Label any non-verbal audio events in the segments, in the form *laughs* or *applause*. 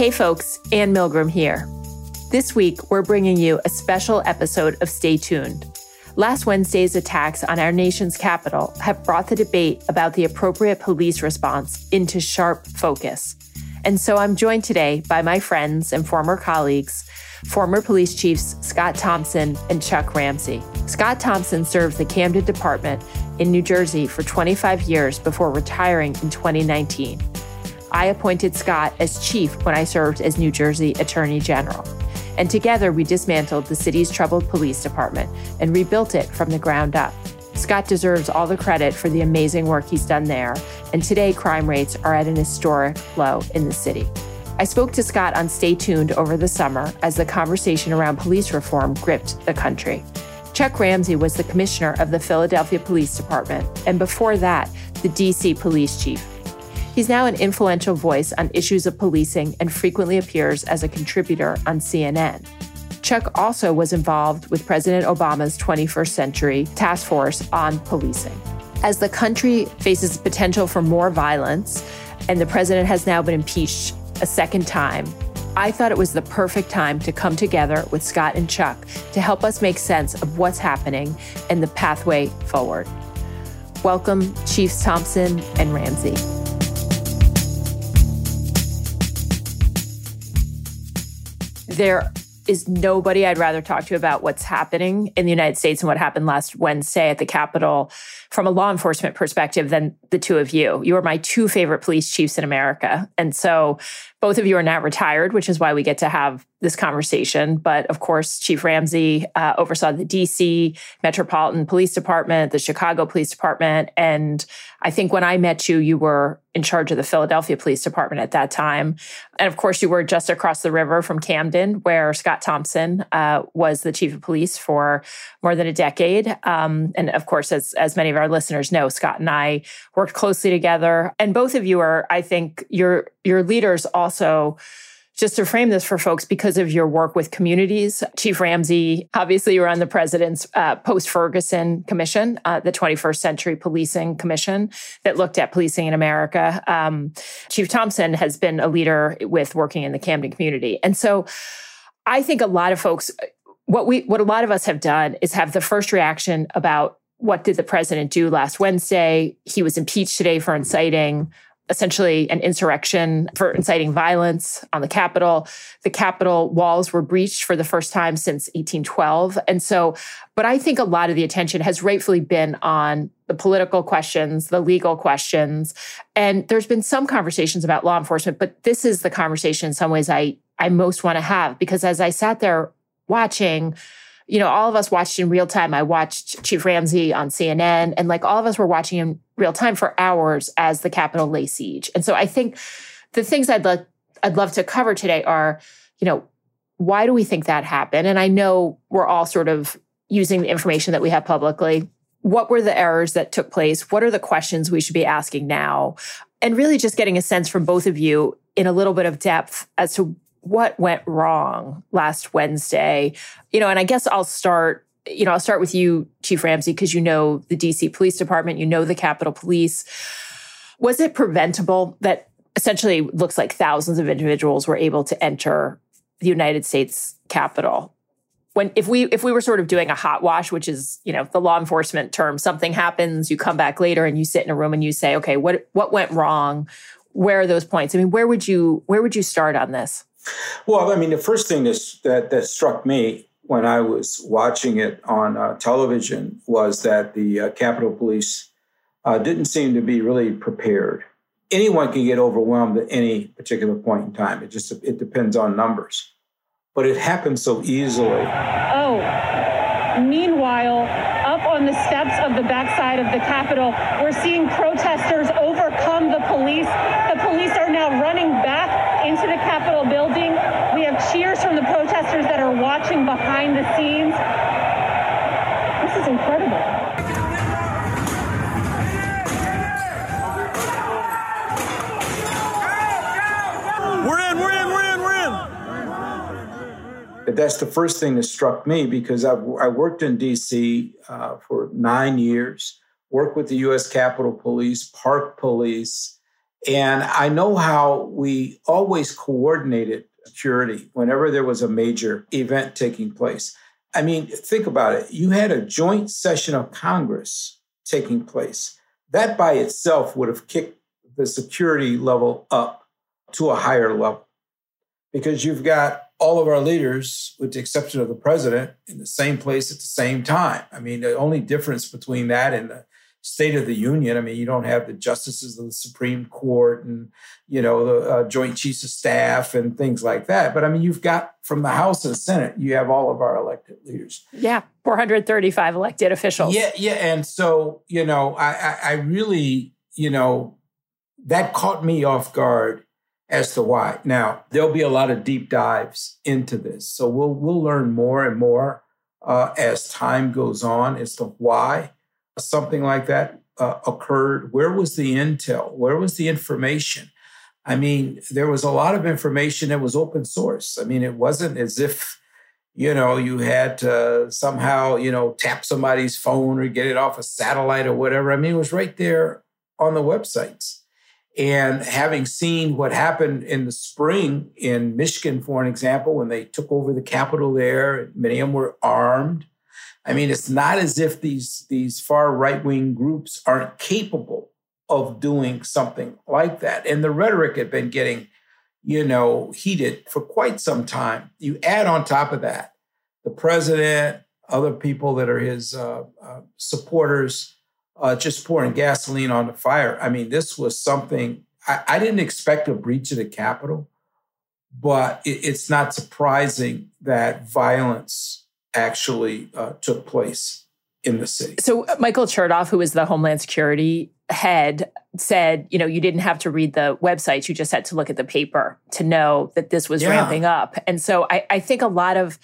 Hey folks, Anne Milgram here. This week, we're bringing you a special episode of Stay Tuned. Last Wednesday's attacks on our nation's capital have brought the debate about the appropriate police response into sharp focus. And so I'm joined today by my friends and former colleagues, former police chiefs Scott Thomson and Chuck Ramsey. Scott Thomson served the Camden Department in New Jersey for 25 years before retiring in 2019. I appointed Scott as chief when I served as New Jersey Attorney General. And together we dismantled the city's troubled police department and rebuilt it from the ground up. Scott deserves all the credit for the amazing work he's done there, and today crime rates are at an historic low in the city. I spoke to Scott on Stay Tuned over the summer as the conversation around police reform gripped the country. Chuck Ramsey was the commissioner of the Philadelphia Police Department, and before that, the DC police chief. He's now an influential voice on issues of policing and frequently appears as a contributor on CNN. Chuck also was involved with President Obama's 21st Century Task Force on Policing. As the country faces potential for more violence, and the president has now been impeached a second time, I thought it was the perfect time to come together with Scott and Chuck to help us make sense of what's happening and the pathway forward. Welcome, Chiefs Thomson and Ramsey. There is nobody I'd rather talk to about what's happening in the United States and what happened last Wednesday at the Capitol from a law enforcement perspective than the two of you. You are my two favorite police chiefs in America. And so both of you are now retired, which is why we get to have this conversation. But of course, Chief Ramsey uh, oversaw the DC Metropolitan Police Department, the Chicago Police Department. And I think when I met you, you were in charge of the Philadelphia Police Department at that time. And of course, you were just across the river from Camden, where Scott Thomson uh, was the chief of police for more than a decade. Um, and of course, as, as many of our listeners know, Scott and I worked closely together. And both of you are, I think, your your leaders also just to frame this for folks because of your work with communities. Chief Ramsey, obviously, you were on the president's uh, post Ferguson commission, uh, the 21st Century Policing Commission that looked at policing in America. Um, Chief Thomson has been a leader with working in the Camden community. And so I think a lot of folks, what we, what a lot of us have done is have the first reaction about what did the president do last Wednesday? He was impeached today for inciting essentially an insurrection for inciting violence on the Capitol. The Capitol walls were breached for the first time since 1812. And so, but I think a lot of the attention has rightfully been on the political questions, the legal questions. And there's been some conversations about law enforcement, but this is the conversation in some ways I, I most want to have because as I sat there watching, you know, all of us watched in real time. I watched Chief Ramsey on CNN, and like all of us were watching in real time for hours as the Capitol lay siege. And so I think the things I'd love I'd love to cover today are, you know, why do we think that happened? And I know we're all sort of using the information that we have publicly. What were the errors that took place? What are the questions we should be asking now? And really just getting a sense from both of you in a little bit of depth as to what went wrong last Wednesday. You know, and I guess I'll start you know, I'll start with you, Chief Ramsey, because you know the DC Police Department, you know the Capitol Police. Was it preventable that essentially looks like thousands of individuals were able to enter the United States Capitol? When if we if we were sort of doing a hot wash, which is you know the law enforcement term, something happens, you come back later and you sit in a room and you say, okay, what what went wrong? Where are those points? I mean, where would you where would you start on this? Well, I mean, the first thing that that struck me when I was watching it on uh, television was that the uh, Capitol Police uh, didn't seem to be really prepared. Anyone can get overwhelmed at any particular point in time. It just it depends on numbers, but it happens so easily. Oh, meanwhile, up on the steps of the backside of the Capitol, we're seeing protesters overcome the police. The police are now running back into the Capitol building. We have cheers from the protesters that are watching behind the scenes. This is incredible. We're in, we're in, we're in, we're in. That's the first thing that struck me because I've, I worked in DC uh, for nine years, worked with the US Capitol Police, Park Police, And I know how we always coordinated security whenever there was a major event taking place. I mean, think about it. You had a joint session of Congress taking place. That by itself would have kicked the security level up to a higher level because you've got all of our leaders, with the exception of the president, in the same place at the same time. I mean, the only difference between that and the State of the Union. I mean, you don't have the justices of the Supreme Court and you know the uh, Joint Chiefs of Staff and things like that. But I mean, you've got from the House and Senate, you have all of our elected leaders. Yeah, 435 elected officials. Yeah, yeah, and so you know, I, I, I really, you know, that caught me off guard as to why. Now there'll be a lot of deep dives into this, so we'll we'll learn more and more uh, as time goes on as to why something like that uh, occurred? Where was the intel? Where was the information? I mean, there was a lot of information that was open source. I mean, it wasn't as if, you know, you had to somehow, you know, tap somebody's phone or get it off a satellite or whatever. I mean, it was right there on the websites. And having seen what happened in the spring in Michigan, for an example, when they took over the Capitol there, many of them were armed. I mean, it's not as if these, these far right wing groups aren't capable of doing something like that. And the rhetoric had been getting, you know, heated for quite some time. You add on top of that the president, other people that are his uh, uh, supporters, uh, just pouring gasoline on the fire. I mean, this was something I, I didn't expect a breach of the Capitol, but it, it's not surprising that violence actually uh, took place in the city. So uh, Michael Chertoff, who is the Homeland Security head, said, you know, you didn't have to read the websites; you just had to look at the paper to know that this was yeah. ramping up. And so I, I think a lot of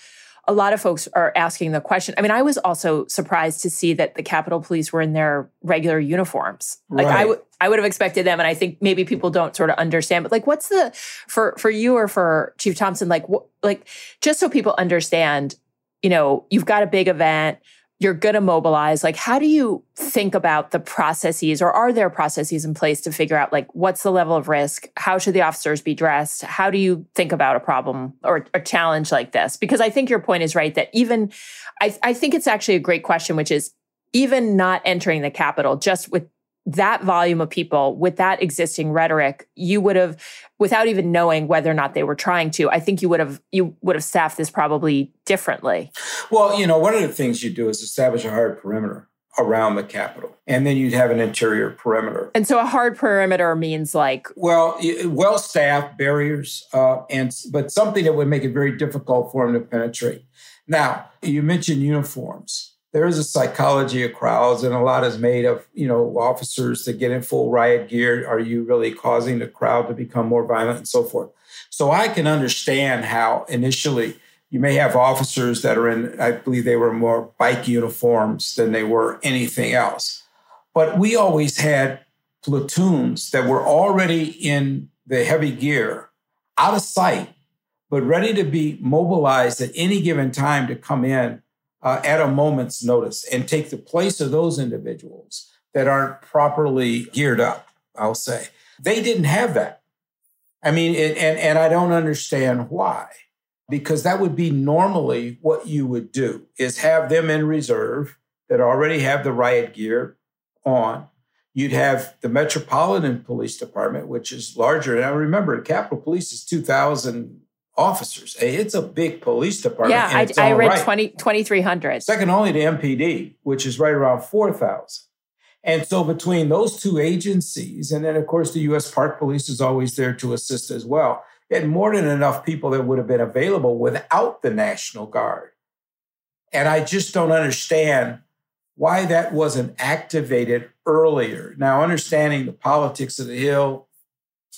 a lot of folks are asking the question. I mean, I was also surprised to see that the Capitol Police were in their regular uniforms. Like right. I would I would have expected them, and I think maybe people don't sort of understand. But like, what's the for for you or for Chief Thomson? Like, wh- like just so people understand you know, you've got a big event, you're going to mobilize. Like, how do you think about the processes, or are there processes in place to figure out, like, what's the level of risk? How should the officers be dressed? How do you think about a problem or a challenge like this? Because I think your point is right that even, I, I think it's actually a great question, which is even not entering the Capitol, just with that volume of people with that existing rhetoric, you would have, without even knowing whether or not they were trying to, I think you would have you would have staffed this probably differently. Well, you know, one of the things you do is establish a hard perimeter around the Capitol, and then you'd have an interior perimeter. And so, a hard perimeter means like well, well staffed barriers, uh, and but something that would make it very difficult for them to penetrate. Now, you mentioned uniforms there is a psychology of crowds, and a lot is made of you know officers that get in full riot gear. Are you really causing the crowd to become more violent and so forth? So I can understand how initially you may have officers that are in, I believe they were more bike uniforms than they were anything else. But we always had platoons that were already in the heavy gear, out of sight, but ready to be mobilized at any given time to come in uh, at a moment's notice and take the place of those individuals that aren't properly geared up, I'll say. They didn't have that. I mean, it, and, and I don't understand why, because that would be normally what you would do is have them in reserve that already have the riot gear on. You'd have the Metropolitan Police Department, which is larger. And I remember Capitol Police is 2,000 officers. It's a big police department. Yeah, I, I, read right. 20, 2,300. Second only to MPD, which is right around 4,000. And so between those two agencies, and then of course the U.S. Park Police is always there to assist as well, and more than enough people that would have been available without the National Guard. And I just don't understand why that wasn't activated earlier. Now, understanding the politics of the Hill,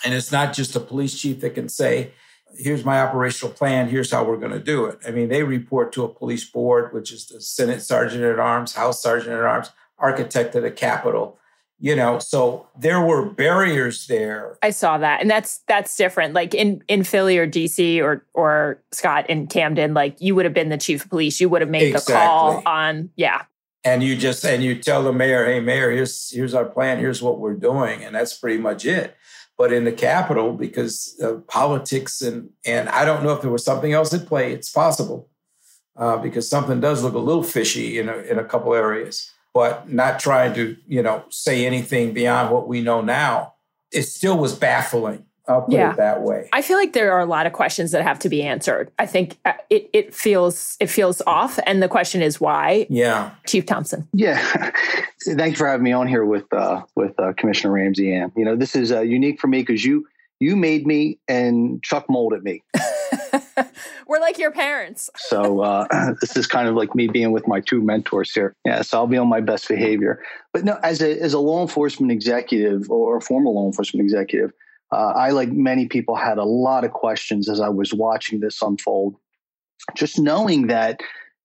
and it's not just a police chief that can say, here's my operational plan, here's how we're going to do it. I mean, they report to a police board, which is the Senate Sergeant at Arms, House Sergeant at Arms, architect of the Capitol. You know, so there were barriers there. I saw that. And that's that's different. Like in in Philly or DC or or Scott in Camden, like you would have been the chief of police. You would have made exactly. the call on, yeah. And you just and you tell the mayor, hey mayor, here's here's our plan, here's what we're doing. And that's pretty much it. But in the capital because of politics and and I don't know if there was something else at play. It's possible uh, because something does look a little fishy in a, in a couple areas. But not trying to you know say anything beyond what we know now. It still was baffling I'll put yeah. it that way. I feel like there are a lot of questions that have to be answered. I think uh, it it feels it feels off, and the question is why. Yeah, Chief Thomson. Yeah, *laughs* thank you for having me on here with uh, with uh, Commissioner Ramsey. And you know, this is uh, unique for me because you you made me and Chuck molded me. *laughs* We're like your parents. *laughs* so uh, *clears throat* this is kind of like me being with my two mentors here. Yeah, so I'll be on my best behavior. But no, as a as a law enforcement executive or a former law enforcement executive uh, I, like many people, had a lot of questions as I was watching this unfold. Just knowing that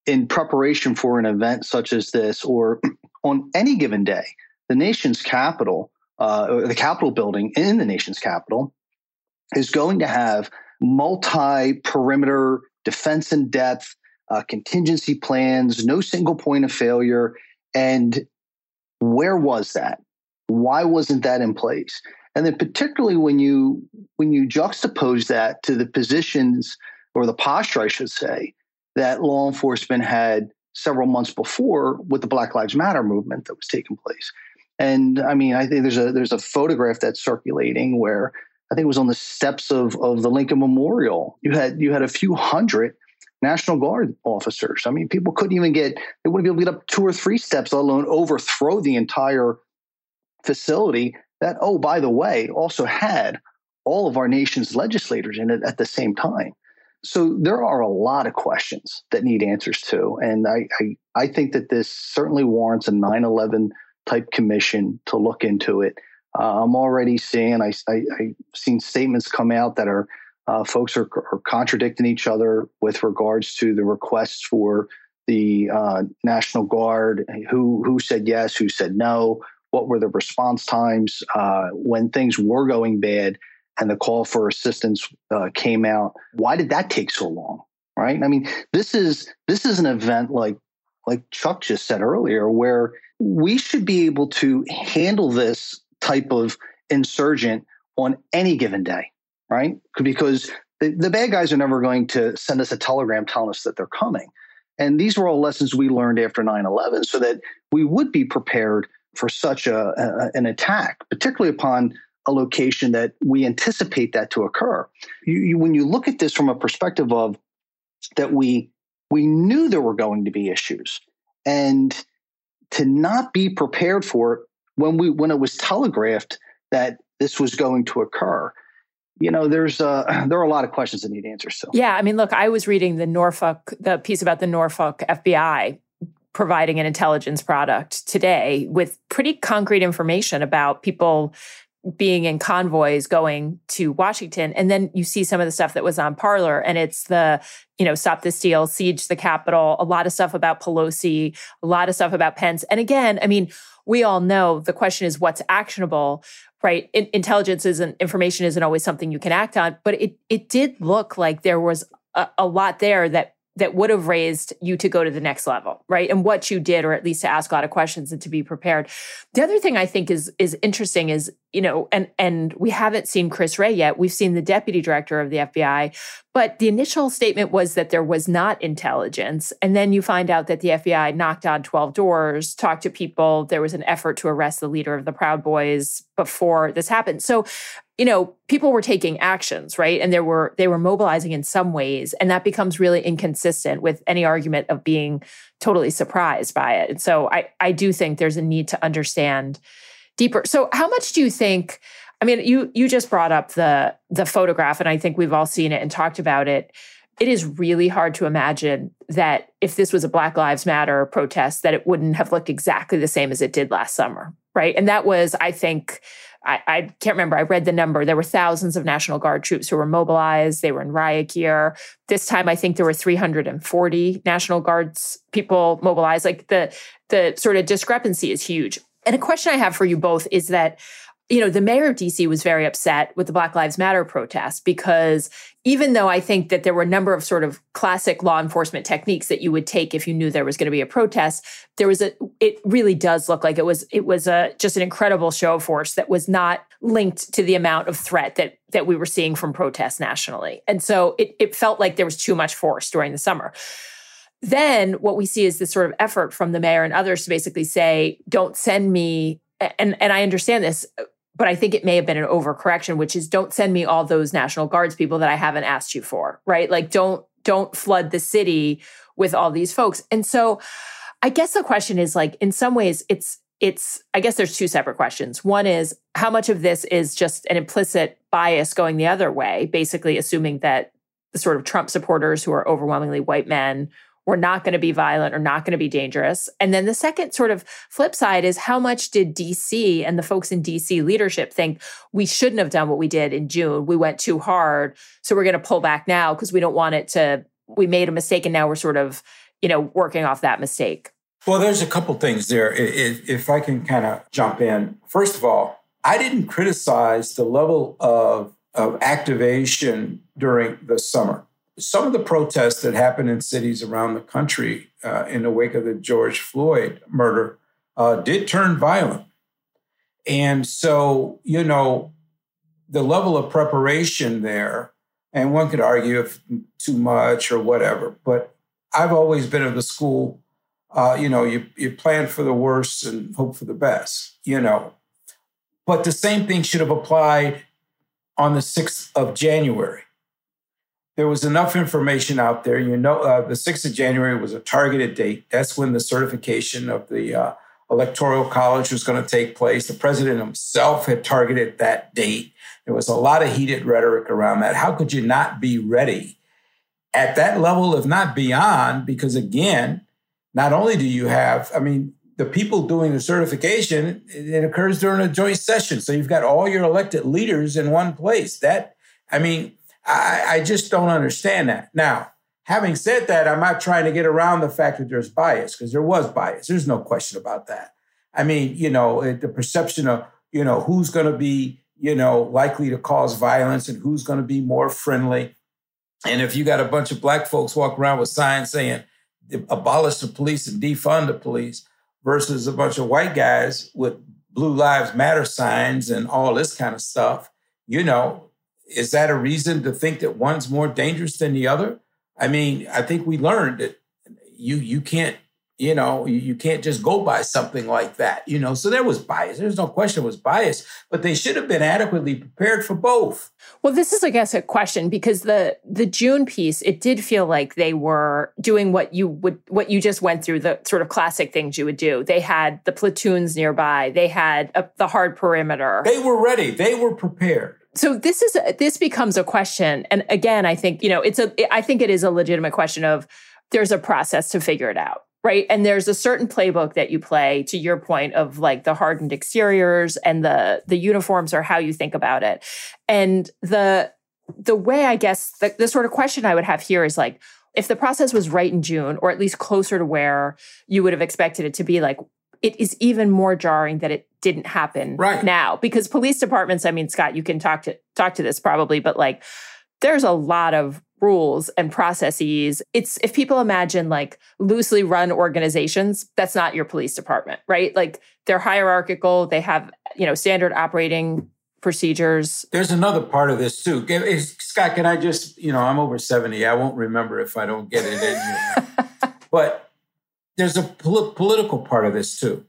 in preparation for an event such as this, or *clears throat* on any given day, the nation's capital, uh, the Capitol building in the nation's capital, is going to have multi perimeter defense in depth, uh, contingency plans, no single point of failure. And where was that? Why wasn't that in place? And then particularly when you when you juxtapose that to the positions or the posture, I should say, that law enforcement had several months before with the Black Lives Matter movement that was taking place. And I mean, I think there's a there's a photograph that's circulating where I think it was on the steps of of the Lincoln Memorial. You had you had a few hundred National Guard officers. I mean, people couldn't even get they wouldn't be able to get up two or three steps, let alone overthrow the entire facility that, oh, by the way, also had all of our nation's legislators in it at the same time. So there are a lot of questions that need answers to. And I, I, I think that this certainly warrants a 9 11 type commission to look into it. Uh, I'm already seeing, I, I, I've seen statements come out that are uh, folks are, are, contradicting each other with regards to the requests for the uh, National Guard, who who said yes, who said no, what were the response times uh, when things were going bad and the call for assistance uh, came out? Why did that take so long? Right? I mean, this is this is an event like like Chuck just said earlier, where we should be able to handle this type of insurgent on any given day, right? Because the, the bad guys are never going to send us a telegram telling us that they're coming. And these were all lessons we learned after 9 11 so that we would be prepared for such a, a, an attack, particularly upon a location that we anticipate that to occur. You, you, when you look at this from a perspective of that we we knew there were going to be issues, and to not be prepared for it when we when it was telegraphed that this was going to occur, you know, there's uh, *clears throat* there are a lot of questions that need answers. So yeah, I mean, look, I was reading the Norfolk the piece about the Norfolk FBI providing an intelligence product today with pretty concrete information about people being in convoys going to Washington. And then you see some of the stuff that was on Parler, and it's the, you know, stop the steal, siege the Capitol, a lot of stuff about Pelosi, a lot of stuff about Pence. And again, I mean, we all know the question is what's actionable, right? In- intelligence isn't information isn't always something you can act on, but it it did look like there was a, a lot there that that would have raised you to go to the next level, right? And what you did, or at least to ask a lot of questions and to be prepared. The other thing I think is is interesting is, you know, and and we haven't seen Chris Wray yet. We've seen the deputy director of the FBI, but the initial statement was that there was not intelligence. And then you find out that the FBI knocked on 12 doors, talked to people. There was an effort to arrest the leader of the Proud Boys before this happened. So you know people were taking actions right? And there were they were mobilizing in some ways and that becomes really inconsistent with any argument of being totally surprised by it. And so i i do think there's a need to understand deeper. So how much do you think i mean you you just brought up the the photograph and i think we've all seen it and talked about it. It is really hard to imagine that if this was a black lives matter protest that it wouldn't have looked exactly the same as it did last summer right? And that was i think I, I, can't remember. I read the number. There were thousands of National Guard troops who were mobilized. They were in riot gear. This time, I think there were 340 National Guards people mobilized. Like the the sort of discrepancy is huge. And a question I have for you both is that you know, the mayor of DC was very upset with the Black Lives Matter protest because even though I think that there were a number of sort of classic law enforcement techniques that you would take if you knew there was going to be a protest, there was a it really does look like it was it was a just an incredible show of force that was not linked to the amount of threat that that we were seeing from protests nationally. And so it it felt like there was too much force during the summer. Then what we see is this sort of effort from the mayor and others to basically say, don't send me and and I understand this but I think it may have been an overcorrection, which is don't send me all those National Guards people that I haven't asked you for, right? Like don't don't flood the city with all these folks. And so I guess the question is like in some ways it's it's I guess there's two separate questions. One is how much of this is just an implicit bias going the other way, basically assuming that the sort of Trump supporters who are overwhelmingly white men we're not going to be violent or not going to be dangerous. And then the second sort of flip side is how much did DC and the folks in DC leadership think we shouldn't have done what we did in June? We went too hard. So we're going to pull back now because we don't want it to, we made a mistake and now we're sort of, you know, working off that mistake. Well, there's a couple things there. If, I can kind of jump in. First of all, I didn't criticize the level of, of activation during the summer some of the protests that happened in cities around the country uh, in the wake of the George Floyd murder uh, did turn violent. And so, you know, the level of preparation there, and one could argue if too much or whatever, but I've always been of the school, uh, you know, you, you plan for the worst and hope for the best, you know. But the same thing should have applied on the 6th of January there was enough information out there. You know, uh, the 6th of January was a targeted date. That's when the certification of the uh, Electoral College was going to take place. The president himself had targeted that date. There was a lot of heated rhetoric around that. How could you not be ready at that level, if not beyond? Because again, not only do you have, I mean, the people doing the certification, it occurs during a joint session. So you've got all your elected leaders in one place. That, I mean, I, I just don't understand that. Now, having said that, I'm not trying to get around the fact that there's bias because there was bias. There's no question about that. I mean, you know, the perception of, you know, who's going to be, you know, likely to cause violence and who's going to be more friendly. And if you got a bunch of black folks walk around with signs saying abolish the police and defund the police versus a bunch of white guys with blue lives matter signs and all this kind of stuff, you know, is that a reason to think that one's more dangerous than the other? I mean, I think we learned that you you can't you know you can't just go by something like that you know? So there was bias. There's no question it was bias but they should have been adequately prepared for both. Well this is i guess a question because the the june piece it did feel like they were doing what you would what you just went through the sort of classic things you would do. They had the platoons nearby. They had a, the hard perimeter. They were ready. They were prepared so this is this becomes a question and again i think you know it's a i think it is a legitimate question of there's a process to figure it out right? And there's a certain playbook that you play to your point of like the hardened exteriors and the the uniforms are how you think about it. And the the way i guess the, the sort of question i would have here is like if the process was right in june or at least closer to where you would have expected it to be like it is even more jarring that it didn't happen right. now. Because police departments i mean scott you can talk to talk to this probably but like there's a lot of rules and processes. It's if people imagine like loosely run organizations that's not your police department right? Like they're hierarchical. They have you know standard operating procedures. There's another part of this too. Scott can i just you know i'm over 70 i won't remember if i don't get it in *laughs* but there's a pol- political part of this too.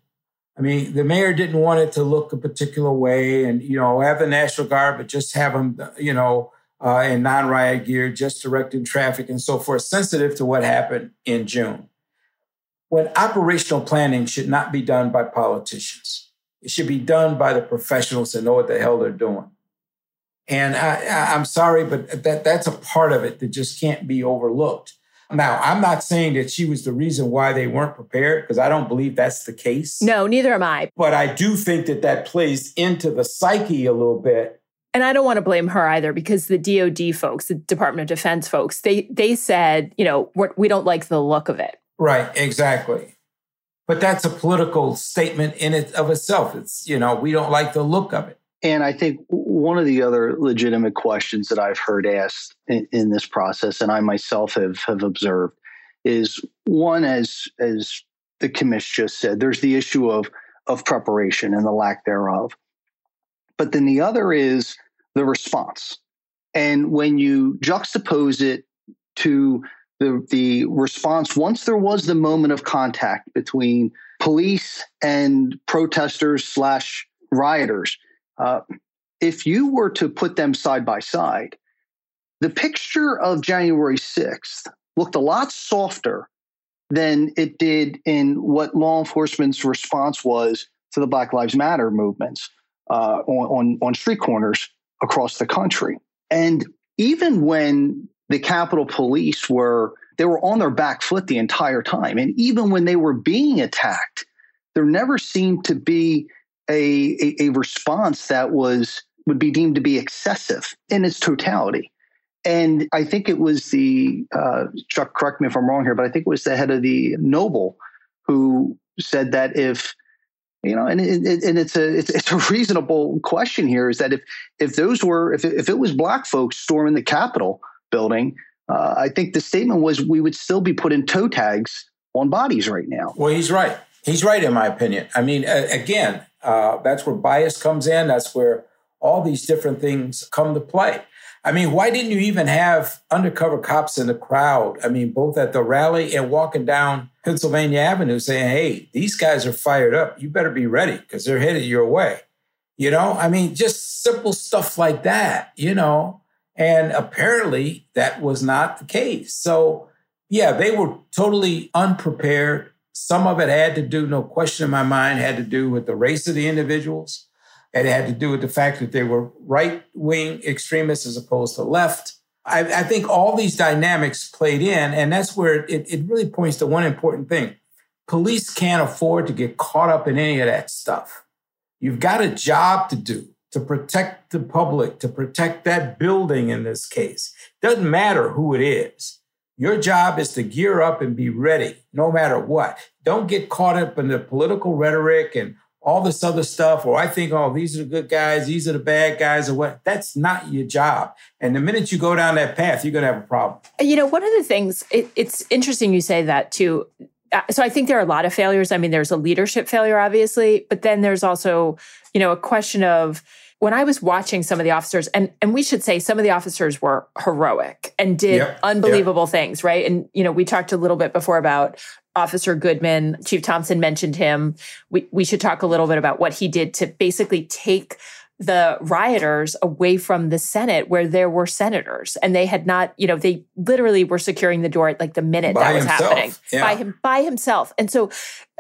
I mean, the mayor didn't want it to look a particular way, and you know, have the National Guard, but just have them, you know, uh, in non-riot gear, just directing traffic and so forth, sensitive to what happened in June. When operational planning should not be done by politicians, it should be done by the professionals that know what the hell they're doing. And I, I'm sorry, but that that's a part of it that just can't be overlooked. Now, I'm not saying that she was the reason why they weren't prepared because I don't believe that's the case. No, neither am I. But I do think that that plays into the psyche a little bit. And I don't want to blame her either because the DoD folks, the Department of Defense folks, they they said, you know, we don't like the look of it. Right, exactly. But that's a political statement in it of itself. It's, you know, we don't like the look of it. And I think one of the other legitimate questions that I've heard asked in, in, this process, and I myself have have observed, is one as as the commission just said, there's the issue of of preparation and the lack thereof. But then the other is the response. And when you juxtapose it to the the response once there was the moment of contact between police and protesters slash rioters uh, if you were to put them side by side, the picture of January 6th looked a lot softer than it did in what law enforcement's response was to the Black Lives Matter movements uh, on, on, on street corners across the country. And even when the Capitol Police were they were on their back foot the entire time, and even when they were being attacked, there never seemed to be a, a, a response that was would be deemed to be excessive in its totality. And I think it was the uh, Chuck. Correct me if I'm wrong here, but I think it was the head of the NOBLE who said that if you know, and it, and it's a it's, it's, a reasonable question here is that if if those were if it, if it was black folks storming the Capitol building, uh, I think the statement was we would still be putting toe tags on bodies right now. Well, he's right. He's right in my opinion. I mean, uh, again, uh, that's where bias comes in. That's where all these different things come to play. I mean, why didn't you even have undercover cops in the crowd? I mean, both at the rally and walking down Pennsylvania Avenue saying, hey, these guys are fired up. You better be ready because they're headed your way. You know, I mean, just simple stuff like that, you know. And apparently that was not the case. So, yeah, they were totally unprepared. Some of it had to do, no question in my mind, had to do with the race of the individuals. It had to do with the fact that they were right wing extremists as opposed to left. I, I, think all these dynamics played in, and that's where it, it really points to one important thing. Police can't afford to get caught up in any of that stuff. You've got a job to do to protect the public, to protect that building in this case. Doesn't matter who it is. Your job is to gear up and be ready no matter what. Don't get caught up in the political rhetoric and all this other stuff, or I think, oh, these are the good guys, these are the bad guys, or what. That's not your job. And the minute you go down that path, you're going to have a problem. You know, one of the things, it, it's interesting you say that too. Uh, so I think there are a lot of failures. I mean, there's a leadership failure, obviously, but then there's also, you know, a question of, when I was watching some of the officers, and and we should say some of the officers were heroic and did yep, unbelievable yep. things, right? And you know, we talked a little bit before about Officer Goodman. Chief Thomson mentioned him. We we should talk a little bit about what he did to basically take the rioters away from the Senate where there were senators and they had not, you know, they literally were securing the door at like the minute by that was himself. happening yeah. by him by himself. And so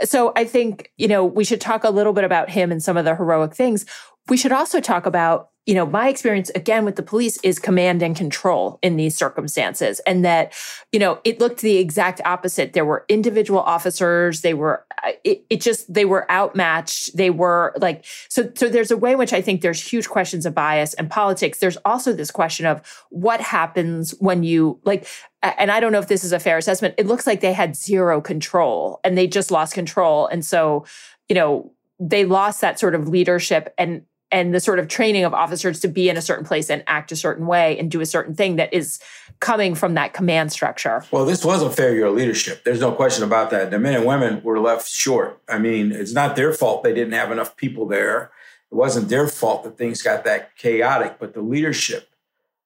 so I think, you know, we should talk a little bit about him and some of the heroic things. We should also talk about, you know, my experience again with the police is command and control in these circumstances. And that, you know, it looked the exact opposite. There were individual officers, they were, uh, it, it just, they were outmatched. They were like, so, so there's a way in which I think there's huge questions of bias and politics. There's also this question of what happens when you, like, and I don't know if this is a fair assessment. It looks like they had zero control and they just lost control. And so, you know, they lost that sort of leadership and and the sort of training of officers to be in a certain place and act a certain way and do a certain thing that is coming from that command structure. Well, this was a failure of leadership. There's no question about that. The men and women were left short. I mean, it's not their fault they didn't have enough people there. It wasn't their fault that things got that chaotic, but the leadership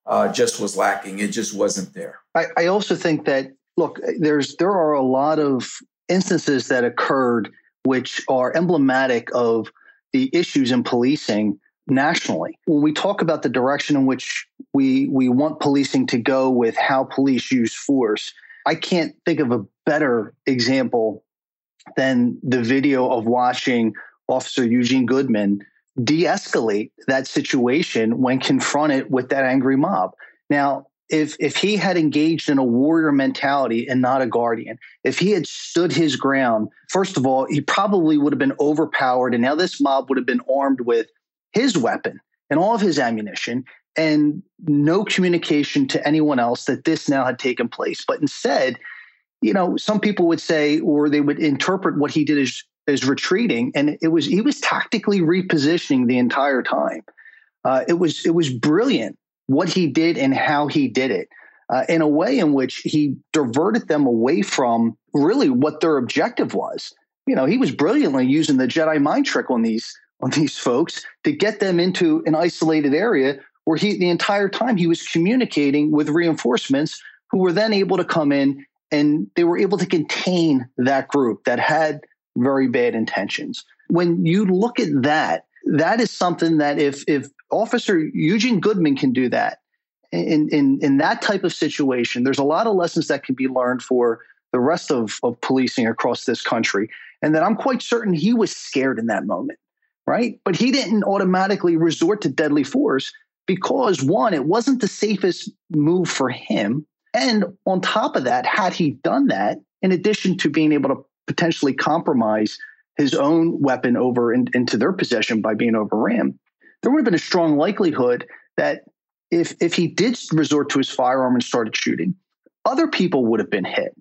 uh, just was lacking. It just wasn't there. I, I also think that look, there's there are a lot of instances that occurred which are emblematic of the issues in policing nationally. When we talk about the direction in which we we want policing to go with how police use force, I can't think of a better example than the video of watching Officer Eugene Goodman de-escalate that situation when confronted with that angry mob. Now, if if he had engaged in a warrior mentality and not a guardian, if he had stood his ground, first of all, he probably would have been overpowered, and now this mob would have been armed with his weapon and all of his ammunition, and no communication to anyone else that this now had taken place. But instead, you know, some people would say, or they would interpret what he did as as retreating, and it was he was tactically repositioning the entire time. Uh, it was it was brilliant what he did and how he did it uh, in a way in which he diverted them away from really what their objective was. You know, he was brilliantly using the Jedi mind trick on these on these folks to get them into an isolated area where he the entire time he was communicating with reinforcements who were then able to come in and they were able to contain that group that had very bad intentions. When you look at that, that is something that if if Officer Eugene Goodman can do that, in, in, in that type of situation, there's a lot of lessons that can be learned for the rest of, of policing across this country. And that I'm quite certain he was scared in that moment, right? But he didn't automatically resort to deadly force because, one, it wasn't the safest move for him. And on top of that, had he done that, in addition to being able to potentially compromise his own weapon over in, into their possession by being overran, there would have been a strong likelihood that if if he did resort to his firearm and started shooting, other people would have been hit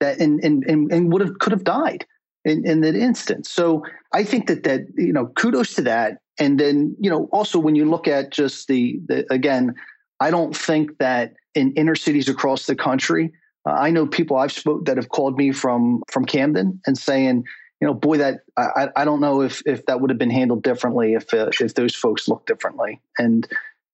that and and and, and would have could have died in, in that instance. So I think that that you know kudos to that. And then you know also when you look at just the, the again, I don't think that in inner cities across the country, uh, I know people I've spoke that have called me from from Camden and saying you know, boy, that I, I don't know if if that would have been handled differently if uh, if those folks looked differently. And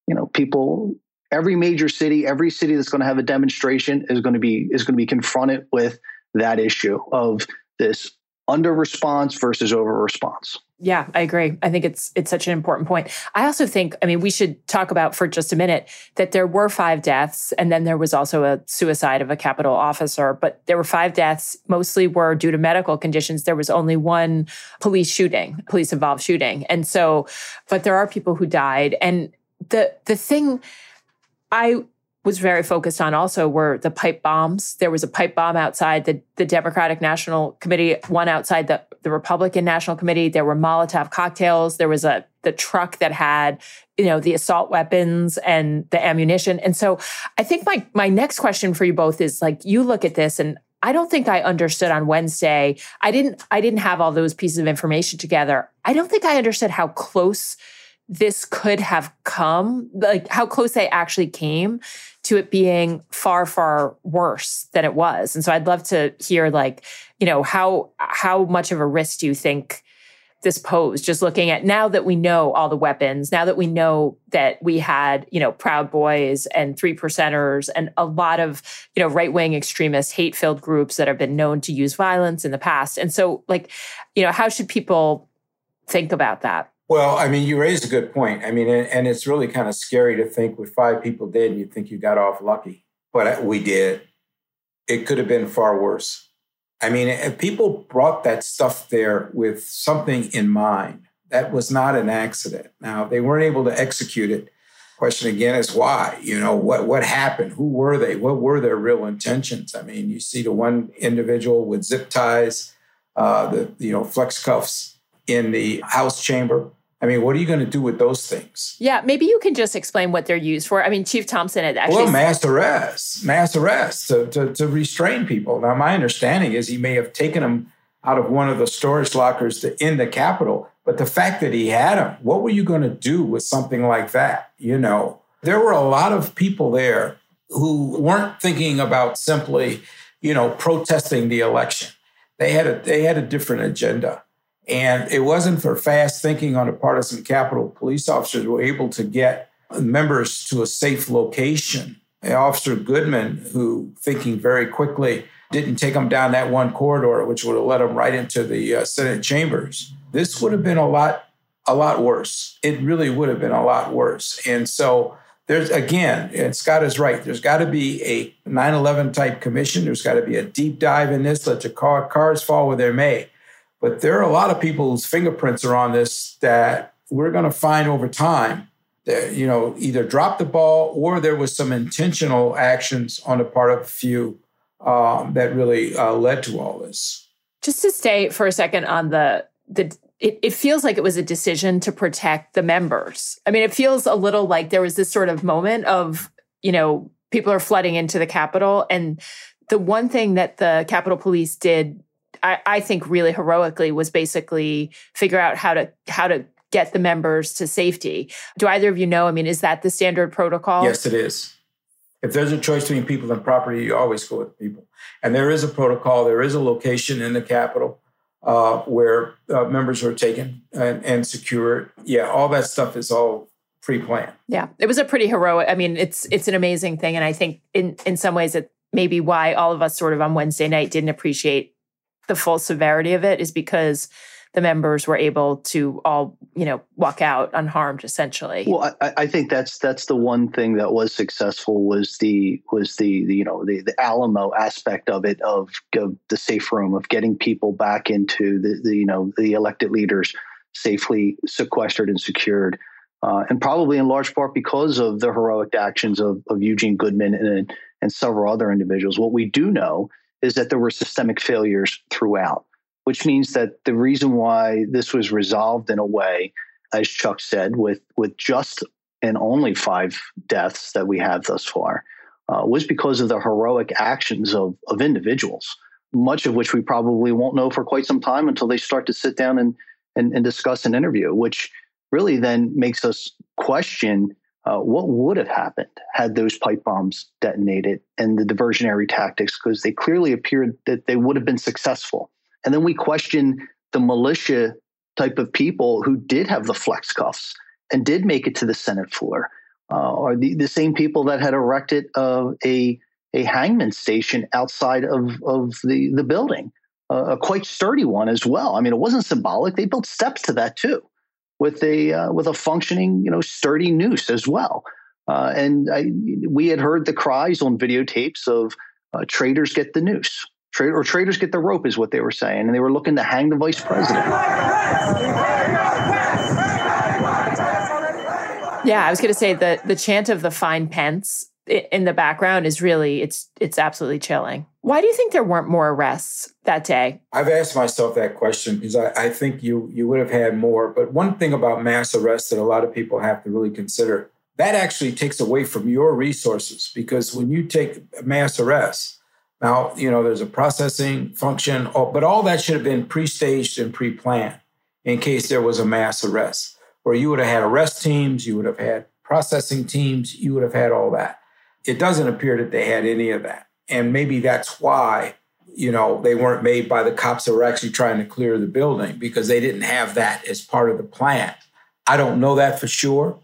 you know, people, every major city, every city that's going to have a demonstration is going to be is going to be confronted with that issue of this under response versus over response. Yeah, I agree. I think it's it's such an important point. I also think, I mean, we should talk about for just a minute that there were five deaths, and then there was also a suicide of a Capitol officer. But there were five deaths. Mostly were due to medical conditions. There was only one police shooting, police involved shooting, and so, but there are people who died. And the the thing I was very focused on also were the pipe bombs. There was a pipe bomb outside the, the Democratic National Committee, one outside the, the Republican National Committee. There were Molotov cocktails. There was a the truck that had, you know, the assault weapons and the ammunition. And so I think my my next question for you both is like you look at this and I don't think I understood on Wednesday. I didn't I didn't have all those pieces of information together. I don't think I understood how close this could have come, like how close they actually came to it being far, far worse than it was. And so I'd love to hear like, you know, how how much of a risk do you think this posed? Just looking at now that we know all the weapons, now that we know that we had, you know, Proud Boys and three percenters and a lot of, you know, right-wing extremist, hate-filled groups that have been known to use violence in the past. And so, like, you know, how should people think about that? Well, I mean, you raised a good point. I mean, and, it's really kind of scary to think with five people dead, and you think you got off lucky, but we did. It could have been far worse. I mean, if people brought that stuff there with something in mind. That was not an accident. Now, they weren't able to execute it. Question again is why? You know, what what happened? Who were they? What were their real intentions? I mean, you see the one individual with zip ties, uh, the you know flex cuffs in the House chamber. I mean, what are you going to do with those things? Yeah, maybe you can just explain what they're used for. I mean, Chief Thomson had actually. Well, mass arrest, mass arrest to, to, to restrain people. Now, my understanding is he may have taken them out of one of the storage lockers to, in the Capitol. But the fact that he had them, what were you going to do with something like that? You know, there were a lot of people there who weren't thinking about simply, you know, protesting the election. They had a they had a different agenda. And it wasn't for fast thinking on the part of some Capitol police officers were able to get members to a safe location. Officer Goodman, who thinking very quickly, didn't take them down that one corridor, which would have led them right into the uh, Senate chambers. This would have been a lot, a lot worse. It really would have been a lot worse. And so there's again, and Scott is right. There's got to be a 9/11 type commission. There's got to be a deep dive in this. Let the car, cars fall where they may. But there are a lot of people whose fingerprints are on this that we're going to find over time that, you know, either dropped the ball or there was some intentional actions on the part of a few um, that really uh, led to all this. Just to stay for a second on the the it, it, feels like it was a decision to protect the members. I mean, it feels a little like there was this sort of moment of, you know, people are flooding into the Capitol. And the one thing that the Capitol Police did I, I think really heroically was basically figure out how to how to get the members to safety. Do either of you know? I mean, is that the standard protocol? Yes, it is. If there's a choice between people and property, you always go with people. And there is a protocol, there is a location in the Capitol uh, where uh, members are taken and, and secured. Yeah, all that stuff is all pre-planned. Yeah, it was a pretty heroic. I mean, it's it's an amazing thing, and I think in in some ways it maybe why all of us sort of on Wednesday night didn't appreciate the full severity of it is because the members were able to all you know walk out unharmed essentially well I, I, think that's that's the one thing that was successful was the was the, the you know the, the alamo aspect of it of, of, the safe room of getting people back into the, the you know the elected leaders safely sequestered and secured uh, and probably in large part because of the heroic actions of, of Eugene Goodman and, and several other individuals. What we do know is that there were systemic failures throughout, which means that the reason why this was resolved in a way, as Chuck said, with with just and only five deaths that we have thus far, uh, was because of the heroic actions of of individuals. Much of which we probably won't know for quite some time until they start to sit down and and, and discuss an interview, which really then makes us question uh, what would have happened had those pipe bombs detonated and the diversionary tactics, because they clearly appeared that they would have been successful. And then we question the militia type of people who did have the flex cuffs and did make it to the Senate floor, uh, are the, the same people that had erected uh, a a hangman station outside of of the the building, uh, a quite sturdy one as well. I mean, it wasn't symbolic; they built steps to that too with a uh, with a functioning, you know, sturdy noose as well. Uh, and I, we had heard the cries on videotapes of uh, traitors get the noose, Tra- or traitors get the rope, is what they were saying, and they were looking to hang the vice president. Yeah, I was going to say the the chant of the fine pence in the background is really it's it's absolutely chilling. Why do you think there weren't more arrests that day? I've asked myself that question because I, I, think you you would have had more. But one thing about mass arrests that a lot of people have to really consider that actually takes away from your resources because when you take mass arrests, now you know there's a processing function, but all that should have been pre-staged and pre-planned in case there was a mass arrest. Where you would have had arrest teams, you would have had processing teams, you would have had all that. It doesn't appear that they had any of that. And maybe that's why, you know, they weren't made by the cops that were actually trying to clear the building because they didn't have that as part of the plan. I don't know that for sure,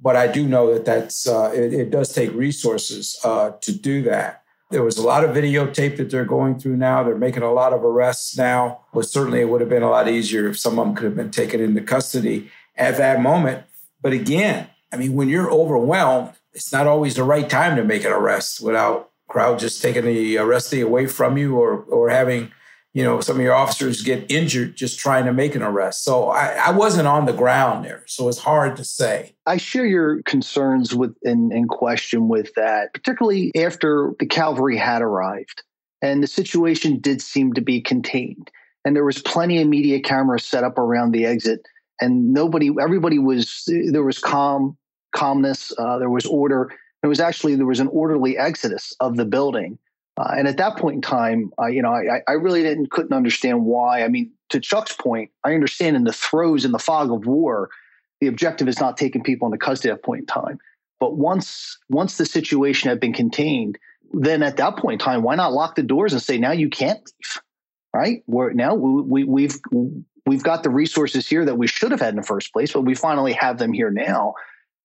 but I do know that that's uh, it, it, does take resources uh, to do that. There was a lot of videotape that they're going through now. They're making a lot of arrests now, but certainly it would have been a lot easier if some of them could have been taken into custody at that moment. But again, I mean, when you're overwhelmed, it's not always the right time to make an arrest without crowd just taking the arrestee away from you or or having you know some of your officers get injured just trying to make an arrest. So i, I wasn't on the ground there so it's hard to say. I share your concerns with in, in question with that particularly after the cavalry had arrived and the situation did seem to be contained. And there was plenty of media cameras set up around the exit and nobody everybody was there was calm calmness. Uh, there was order. It was actually there was an orderly exodus of the building. Uh, and at that point in time, uh, you know, I, I really didn't couldn't understand why. I mean, to Chuck's point, I understand in the throes in the fog of war, the objective is not taking people into custody at that point in time. But once once the situation had been contained, then at that point in time, why not lock the doors and say now you can't leave? Right? Where now we, we we've we've got the resources here that we should have had in the first place, but we finally have them here now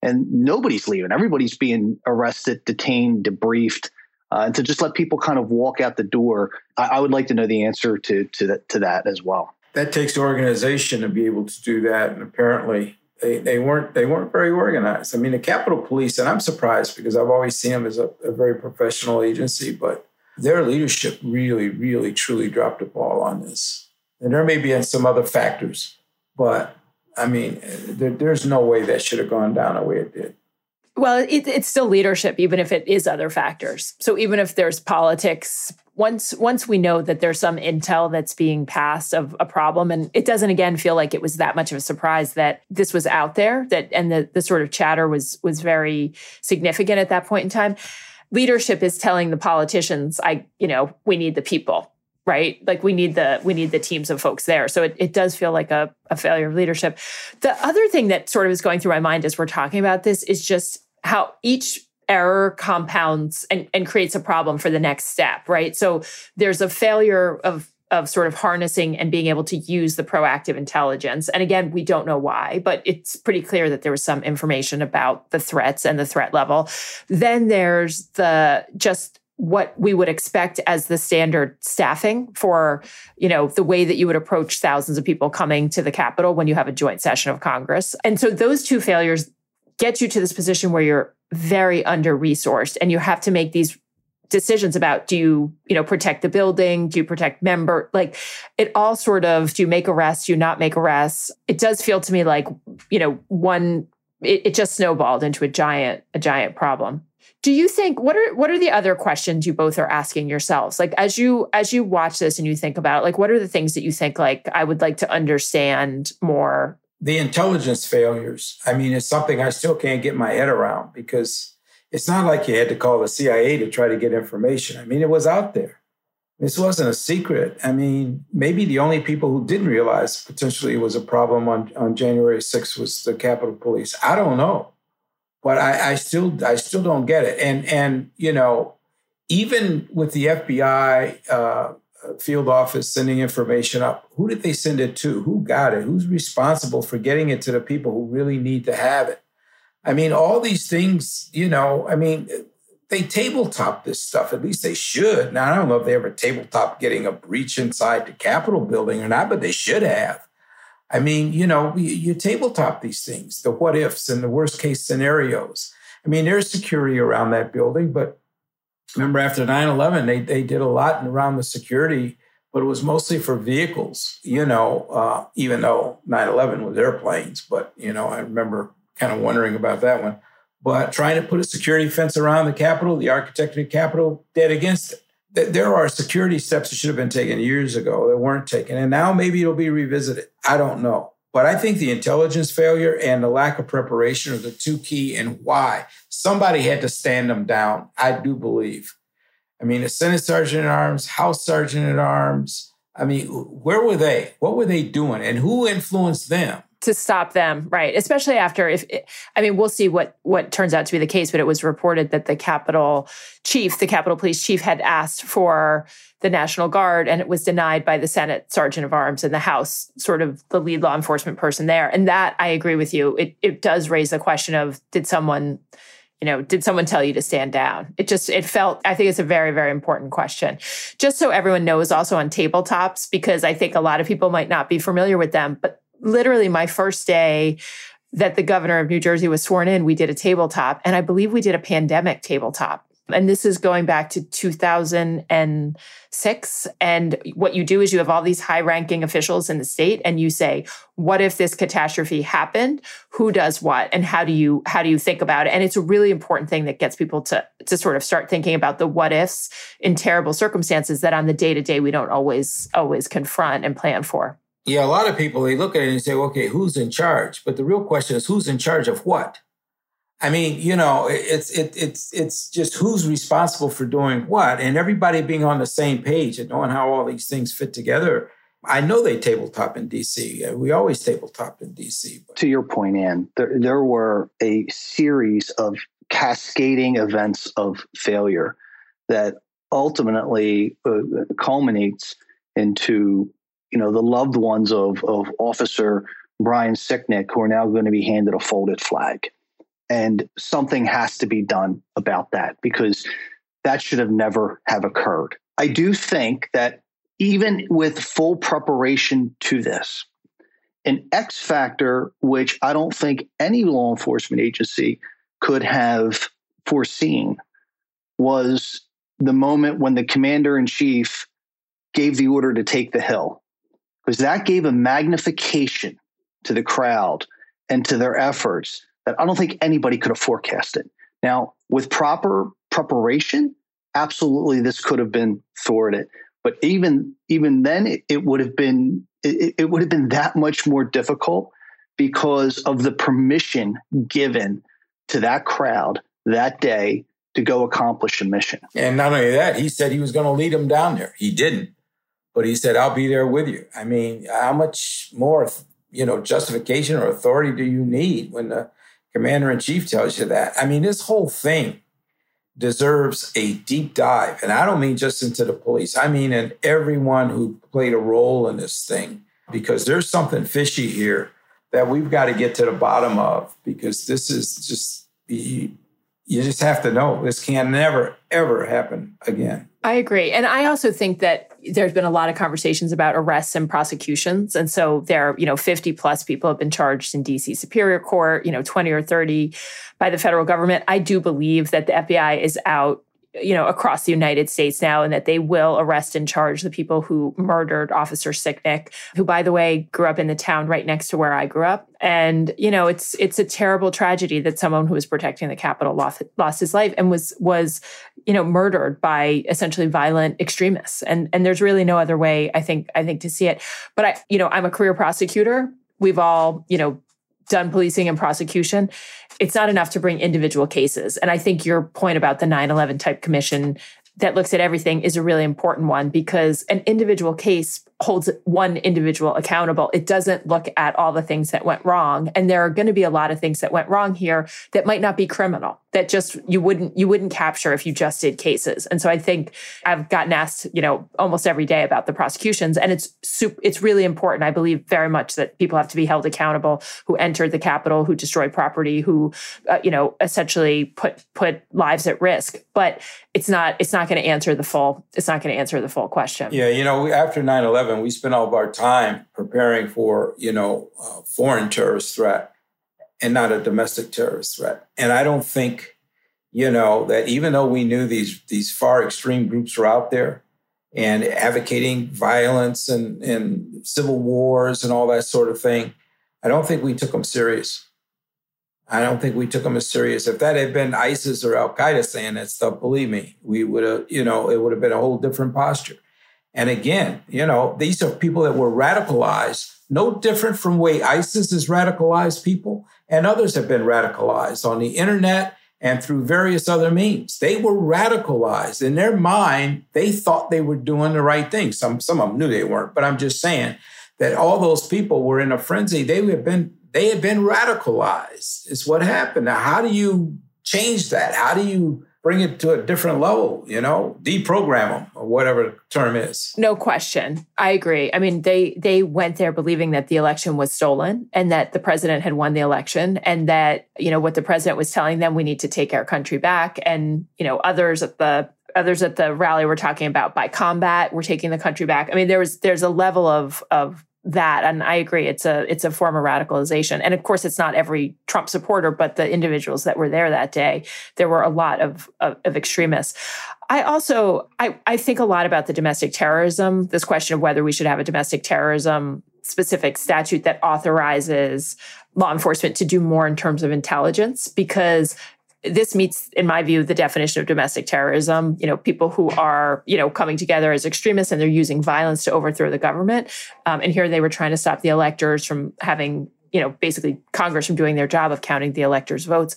and nobody's leaving. Everybody's being arrested, detained, debriefed. Uh, and to just let people kind of walk out the door, I, I would like to know the answer to to that, to that as well. That takes organization to be able to do that, and apparently they, they weren't they weren't very organized. I mean, the Capitol Police, and I'm surprised because I've always seen them as a, a very professional agency, but their leadership really, really, truly dropped the ball on this. And there may be some other factors, but I mean, there, there's no way that should have gone down the way it did. Well, it, it's still leadership, even if it is other factors. So even if there's politics, once once we know that there's some intel that's being passed of a problem, and it doesn't again feel like it was that much of a surprise that this was out there, that and the the sort of chatter was was very significant at that point in time. Leadership is telling the politicians, I, you know, we need the people right? Like we need the we need the teams of folks there. So it, it does feel like a, a failure of leadership. The other thing that sort of is going through my mind as we're talking about this is just how each error compounds and, and creates a problem for the next step, right? So there's a failure of of sort of harnessing and being able to use the proactive intelligence. And again, we don't know why, but it's pretty clear that there was some information about the threats and the threat level. Then there's the just what we would expect as the standard staffing for you know the way that you would approach thousands of people coming to the capitol when you have a joint session of congress. And so those two failures get you to this position where you're very under resourced and you have to make these decisions about do you you know protect the building? Do you protect member like it all sort of do you make arrests? Do you not make arrests? It does feel to me like you know one it, it just snowballed into a giant a giant problem do you think what are what are the other questions you both are asking yourselves? Like as you as you watch this and you think about it, like what are the things that you think like I would like to understand more? The intelligence failures. I mean, it's something I still can't get my head around because it's not like you had to call the CIA to try to get information. I mean, it was out there. This wasn't a secret. I mean, maybe the only people who didn't realize potentially it was a problem on, on January 6th was the Capitol Police. I don't know but I, I still I still don't get it. And and you know, even with the FBI uh, field office sending information up, who did they send it to? Who got it? Who's responsible for getting it to the people who really need to have it? I mean, all these things, you know, I mean, they tabletop this stuff. At least they should. Now, I don't know if they ever tabletop getting a breach inside the Capitol building or not, but they should have. I mean, you know, you, tabletop these things, the what ifs and the worst case scenarios. I mean, there's security around that building, but remember after 9 11, they, they did a lot around the security, but it was mostly for vehicles, you know, uh, even though 9 11 was airplanes. But, you know, I remember kind of wondering about that one. But trying to put a security fence around the Capitol, the architect of the Capitol, dead against it there are security steps that should have been taken years ago that weren't taken. And now maybe it'll be revisited. I don't know. But I think the intelligence failure and the lack of preparation are the two key and why. Somebody had to stand them down, I do believe. I mean, a Senate Sergeant at Arms, House Sergeant at Arms. I mean, where were they? What were they doing? And who influenced them? To stop them right? Especially after if i mean we'll see what what turns out to be the case but it was reported that the capitol chief the capitol police chief had asked for the national guard and it was denied by the senate sergeant of arms and the house sort of the lead law enforcement person there. And that i agree with you it, it does raise the question of did someone you know did someone tell you to stand down? It just it felt i think it's a very very important question. Just so everyone knows also on tabletops because i think a lot of people might not be familiar with them but literally my first day that the governor of New Jersey was sworn in, we did a tabletop. And I believe we did a pandemic tabletop. And this is going back to 2006. And what you do is you have all these high ranking officials in the state and you say, what if this catastrophe happened? Who does what? And how do you, how do you think about it? And it's a really important thing that gets people to, to sort of start thinking about the what ifs in terrible circumstances that on the day to day we don't always, always confront and plan for. Yeah, a lot of people they look at it and say, okay, who's in charge? But the real question is who's in charge of what? I mean, you know, it's it, it's it's just who's responsible for doing what, and everybody being on the same page and knowing how all these things fit together. I know they tabletop in DC. We always tabletop in DC. But. To your point, Anne, there, there were a series of cascading events of failure that ultimately uh, culminates into you know, the loved ones of, of Officer Brian Sicknick, who are now going to be handed a folded flag. And something has to be done about that because that should have never have occurred. I do think that even with full preparation to this, an X factor, which I don't think any law enforcement agency could have foreseen, was the moment when the commander in chief gave the order to take the hill because that gave a magnification to the crowd and to their efforts that I don't think anybody could have forecasted. Now, with proper preparation, absolutely this could have been thwarted. But even even then, it, it would have been it, it would have been that much more difficult because of the permission given to that crowd that day to go accomplish a mission. And not only that, he said he was going to lead them down there. He didn't. But he said, I'll be there with you. I mean, how much more, you know, justification or authority do you need when the commander in chief tells you that? I mean, this whole thing deserves a deep dive. And I don't mean just into the police, I mean in everyone who played a role in this thing, because there's something fishy here that we've got to get to the bottom of, because this is just, you, you just have to know this can never, ever happen again. I agree. And I also think that there's been a lot of conversations about arrests and prosecutions. And so there, you know, 50 plus people have been charged in DC Superior Court, you know, 20 or 30 by the federal government. I do believe that the FBI is out you know, across the United States now, and that they will arrest and charge the people who murdered Officer Sicknick, who, by the way, grew up in the town right next to where I grew up. And you know, it's it's a terrible tragedy that someone who was protecting the Capitol lost, lost his life and was was you know murdered by essentially violent extremists. And and there's really no other way I think I think to see it. But I, you know, I'm a career prosecutor. We've all you know done policing and prosecution, it's not enough to bring individual cases. And I think your point about the 9 11 type commission that looks at everything is a really important one because an individual case holds one individual accountable. It doesn't look at all the things that went wrong. And there are going to be a lot of things that went wrong here that might not be criminal, that just you wouldn't you wouldn't capture if you just did cases. And so I think I've gotten asked, you know, almost every day about the prosecutions and it's super, it's really important. I believe very much that people have to be held accountable who entered the Capitol, who destroyed property, who uh, you know, essentially put put lives at risk. But it's not it's not going to answer the full it's not going to answer the full question. Yeah, you know, after 9/11 we spent all of our time preparing for, you know, a foreign terrorist threat and not a domestic terrorist threat. And I don't think, you know, that even though we knew these these far extreme groups were out there and advocating violence and, and civil wars and all that sort of thing, I don't think we took them serious. I don't think we took them as serious. If that had been ISIS or Al Qaeda saying that stuff, believe me, we would have, you know, it would have been a whole different posture. And again, you know, these are people that were radicalized, no different from way ISIS has radicalized people, and others have been radicalized on the internet and through various other means. They were radicalized. In their mind, they thought they were doing the right thing. Some, some of them knew they weren't, but I'm just saying that all those people were in a frenzy. They had been they had been radicalized. Is what happened. Now, how do you change that? How do you bring it to a different level, you know, deprogram them or whatever term is. No question. I agree. I mean, they they went there believing that the election was stolen and that the president had won the election and that, you know, what the president was telling them we need to take our country back and, you know, others at the others at the rally were talking about by combat, we're taking the country back. I mean, there was there's a level of of that and i agree it's a it's a form of radicalization. And of course it's not every trump supporter but the individuals that were there that day there were a lot of of, of extremists. I also I, I think a lot about the domestic terrorism this question of whether we should have a domestic terrorism specific statute that authorizes law enforcement to do more in terms of intelligence because this meets in my view the definition of domestic terrorism. You know people who are you know coming together as extremists and they're using violence to overthrow the government. Um, and here they were trying to stop the electors from having you know basically congress from doing their job of counting the electors votes.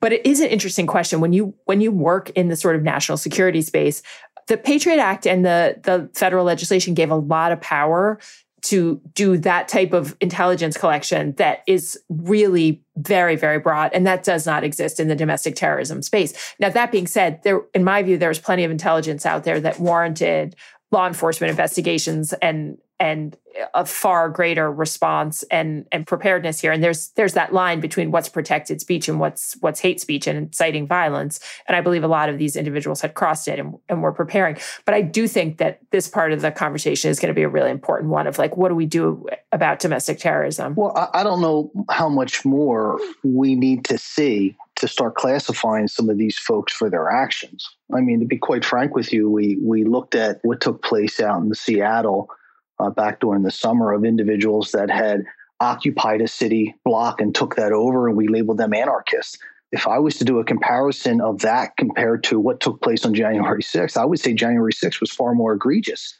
But it is an interesting question. When you when you work in the sort of national security space the patriot act and the the federal legislation gave a lot of power to do that type of intelligence collection that is really very very broad and that does not exist in the domestic terrorism space. Now that being said there in my view there's plenty of intelligence out there that warranted law enforcement investigations and and a far greater response and and preparedness here. And there's there's that line between what's protected speech and what's what's hate speech and inciting violence. And i believe a lot of these individuals had crossed it and, and were preparing. But i do think that this part of the conversation is going to be a really important one of like what do we do about domestic terrorism? Well i, I don't know how much more we need to see to start classifying some of these folks for their actions. I mean to be quite frank with you we we looked at what took place out in seattle uh, back during the summer of individuals that had occupied a city block and took that over, and we labeled them anarchists. If I was to do a comparison of that compared to what took place on January 6th, I would say January 6th was far more egregious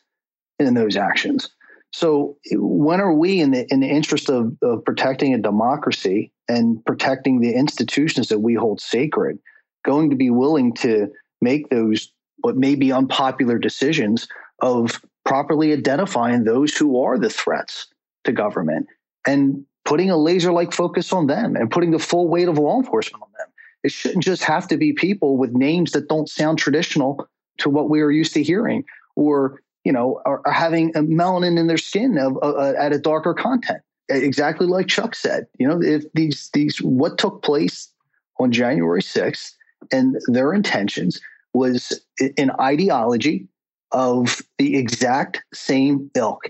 in those actions. So, when are we, in the in the interest of, of protecting a democracy and protecting the institutions that we hold sacred, going to be willing to make those what may be unpopular decisions of properly identifying those who are the threats to government and putting a laser like focus on them and putting the full weight of law enforcement on them. It shouldn't just have to be people with names that don't sound traditional to what we are used to hearing or you know are, are having a melanin in their skin of, uh, uh, at a darker content exactly like chuck said you know if these these what took place on january 6th and their intentions was an ideology of the exact same ilk,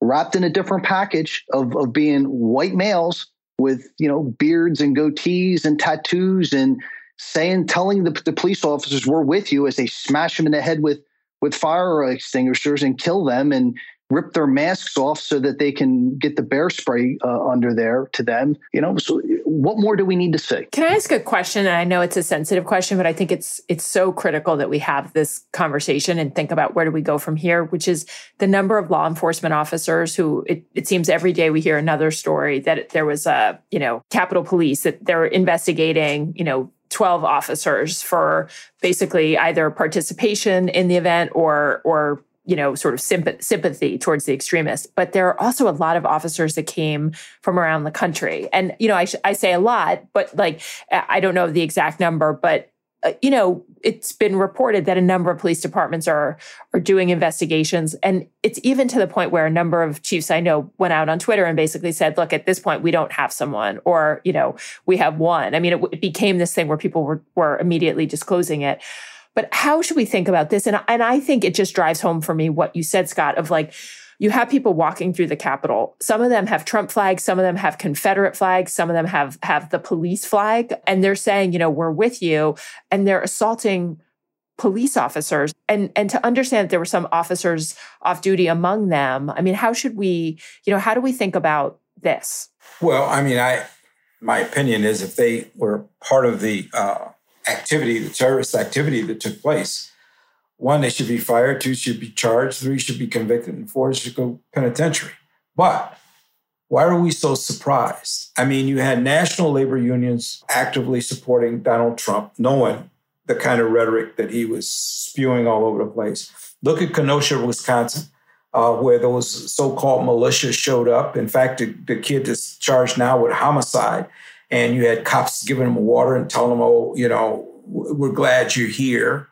wrapped in a different package of, of being white males with you know beards and goatees and tattoos and saying telling the, the police officers we're with you as they smash them in the head with with fire extinguishers and kill them. And rip their masks off so that they can get the bear spray uh, under there to them. You know, so what more do we need to say? Can I ask a question? And I know it's a sensitive question, but I think it's it's so critical that we have this conversation and think about where do we go from here, which is the number of law enforcement officers who it, it seems every day we hear another story that there was a, you know, Capitol Police that they're investigating, you know, 12 officers for basically either participation in the event or or you know, sort of sympathy towards the extremists. But there are also a lot of officers that came from around the country. And, you know, I, sh- I say a lot, but like, I don't know the exact number, but uh, you know, it's been reported that a number of police departments are are doing investigations, and it's even to the point where a number of chiefs I know went out on Twitter and basically said, "Look, at this point, we don't have someone, or you know, we have one." I mean, it, it became this thing where people were were immediately disclosing it. But how should we think about this? And, and I think it just drives home for me what you said, Scott, of like, you have people walking through the Capitol. Some of them have Trump flags, some of them have Confederate flags, some of them have have the police flag, and they're saying, you know, we're with you, and they're assaulting police officers. And and to understand that there were some officers off duty among them. I mean, how should we, you know, how do we think about this? Well, I mean, I my opinion is if they were part of the uh, activity, the terrorist activity that took place. One, they should be fired. Two, should be charged. Three, should be convicted. And four, should go penitentiary. But why are we so surprised? I mean, you had national labor unions actively supporting Donald Trump, knowing the kind of rhetoric that he was spewing all over the place. Look at Kenosha, Wisconsin, uh, where those so called militias showed up. In fact, the, the kid is charged now with homicide and you had cops giving them water and telling them, oh, you know, we're glad you're here,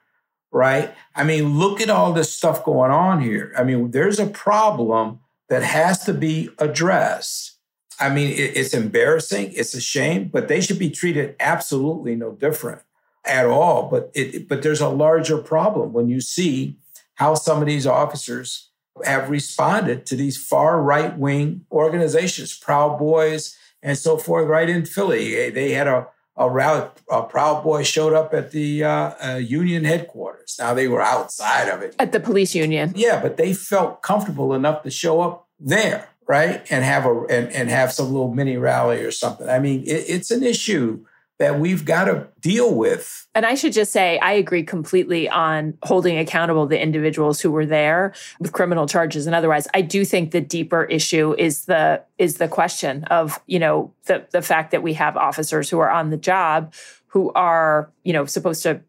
right? I mean, look at all this stuff going on here. I mean, there's a problem that has to be addressed. I mean, it's embarrassing, it's a shame, but they should be treated absolutely no different at all. But it, but there's a larger problem when you see how some of these officers have responded to these far right wing organizations, Proud Boys, and so forth right in Philly. They had a, a rally, a Proud Boy showed up at the uh, uh, union headquarters. Now they were outside of it. At the police union. Yeah, but they felt comfortable enough to show up there, right? And have a and, and have some little mini rally or something. I mean, it, it's an issue that we've got to deal with. And I should just say, I agree completely on holding accountable the individuals who were there with criminal charges and otherwise. I do think the deeper issue is the is the question of you know the the fact that we have officers who are on the job who are you know supposed to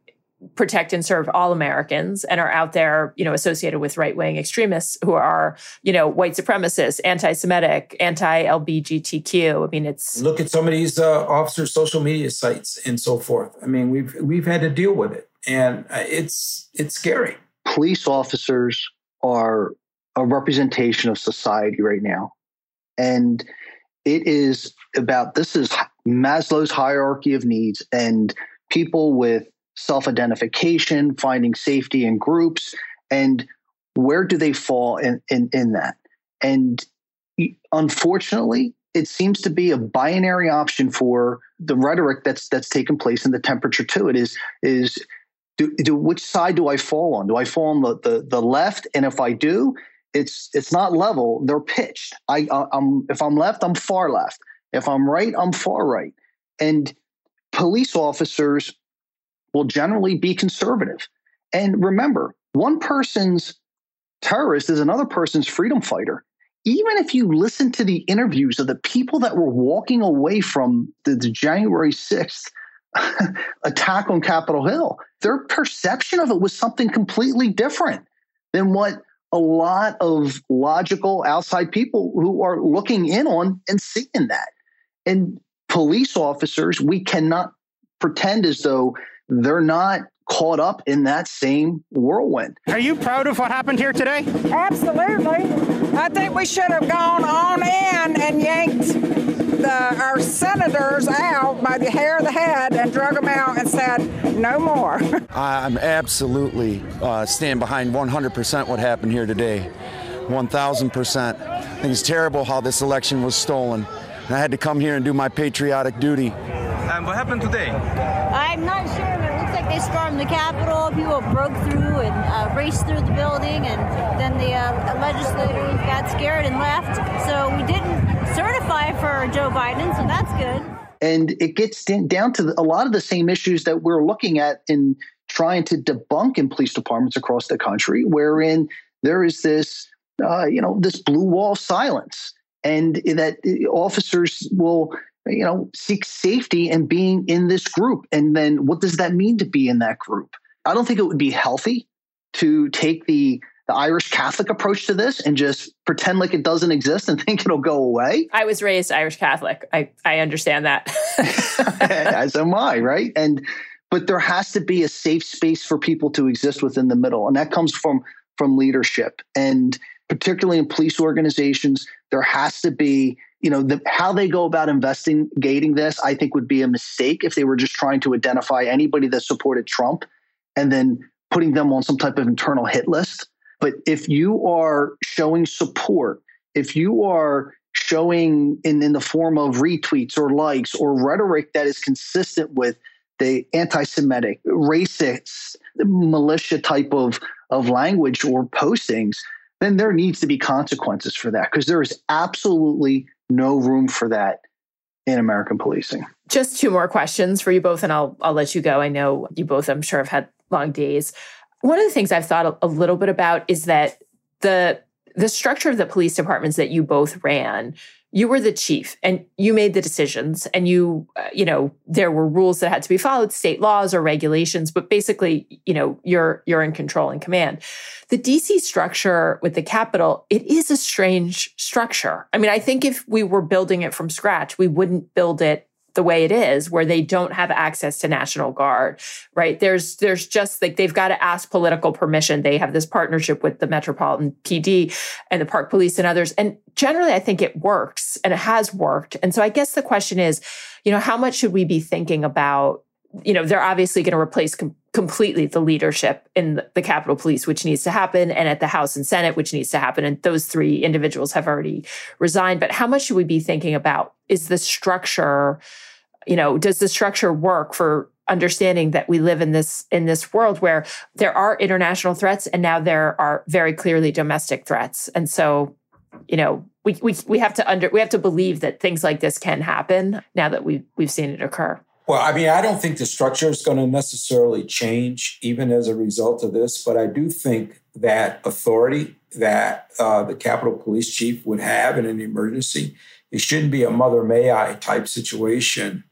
protect and serve all Americans and are out there, you know, associated with right wing extremists who are, you know, white supremacists, anti Semitic, anti LBGTQ. I mean, it's look at some of these uh, officers' social media sites and so forth. I mean, we've we've had to deal with it, and uh, it's it's scary. Police officers are a representation of society right now, and it is about this is Maslow's hierarchy of needs and people with self identification, finding safety in groups, and where do they fall in, in, in that? And unfortunately, it seems to be a binary option for the rhetoric that's that's taken place and the temperature to It is is do, do which side do I fall on? Do I fall on the, the the left? And if I do, it's it's not level. They're pitched. I I'm if I'm left, I'm far left. If I'm right, I'm far right. And police officers will generally be conservative. And remember, one person's terrorist is another person's freedom fighter. Even if you listen to the interviews of the people that were walking away from the, the January 6th *laughs* attack on Capitol Hill, their perception of it was something completely different than what a lot of logical outside people who are looking in on and seeing that. And police officers, we cannot pretend as though they're not caught up in that same whirlwind. Are you proud of what happened here today? Absolutely. I think we should have gone on in and yanked the, our senators out by the hair of the head and drug them out and said, no more. *laughs* I'm absolutely uh, stand behind 100% what happened here today. 1,000%. I think it's terrible how this election was stolen. And I had to come here and do my patriotic duty. And what happened today? I'm not sure, but it looks like they stormed the Capitol. People broke through and uh, raced through the building, and then the uh, legislators got scared and left. So we didn't certify for Joe Biden, so that's good. And it gets down to a lot of the same issues that we're looking at in trying to debunk in police departments across the country, wherein there is this, uh, you know, this blue wall silence, and that officers will, you know, seek safety and being in this group. And then what does that mean to be in that group? I don't think it would be healthy to take the the Irish Catholic approach to this and just pretend like it doesn't exist and *laughs* think it'll go away. I was raised Irish Catholic. I, I understand that. *laughs* As am I, right? And but there has to be a safe space for people to exist within the middle. And that comes from from leadership. And particularly in police organizations, there has to be you know the, how they go about investigating this i think would be a mistake if they were just trying to identify anybody that supported trump and then putting them on some type of internal hit list. But if you are showing support, if you are showing in, in the form of retweets or likes or rhetoric that is consistent with the anti-Semitic, racist, militia type of, of language or postings, then there needs to be consequences for that because there is absolutely no room for that in American policing. Just two more questions for you both, and I'll I'll let you go. I know you both, I'm sure, have had long days. One of the things I've thought a, little bit about is that the the structure of the police departments that you both ran you were the chief and you made the decisions and you uh, you know there were rules that had to be followed state laws or regulations but basically you know you're you're in control and command. The dc structure with the Capitol it is a strange structure. I mean i think if we were building it from scratch we wouldn't build it the way it is where they don't have access to national guard right? There's there's just like they've got to ask political permission. They have this partnership with the metropolitan pd and the park police and others. And generally i think it works and it has worked. And so i guess the question is you know how much should we be thinking about you know they're obviously going to replace com- completely the leadership in the, capitol police which needs to happen and at the house and senate which needs to happen and those three individuals have already resigned. But how much should we be thinking about is the structure you know does the structure work for understanding that we live in this in this world where there are international threats and now there are very clearly domestic threats? And so you know we we, we have to under we have to believe that things like this can happen now that we we've seen it occur well i mean i don't think the structure is going to necessarily change even as a result of this but i do think that authority that uh, the capitol police chief would have in an emergency it shouldn't be a mother may I type situation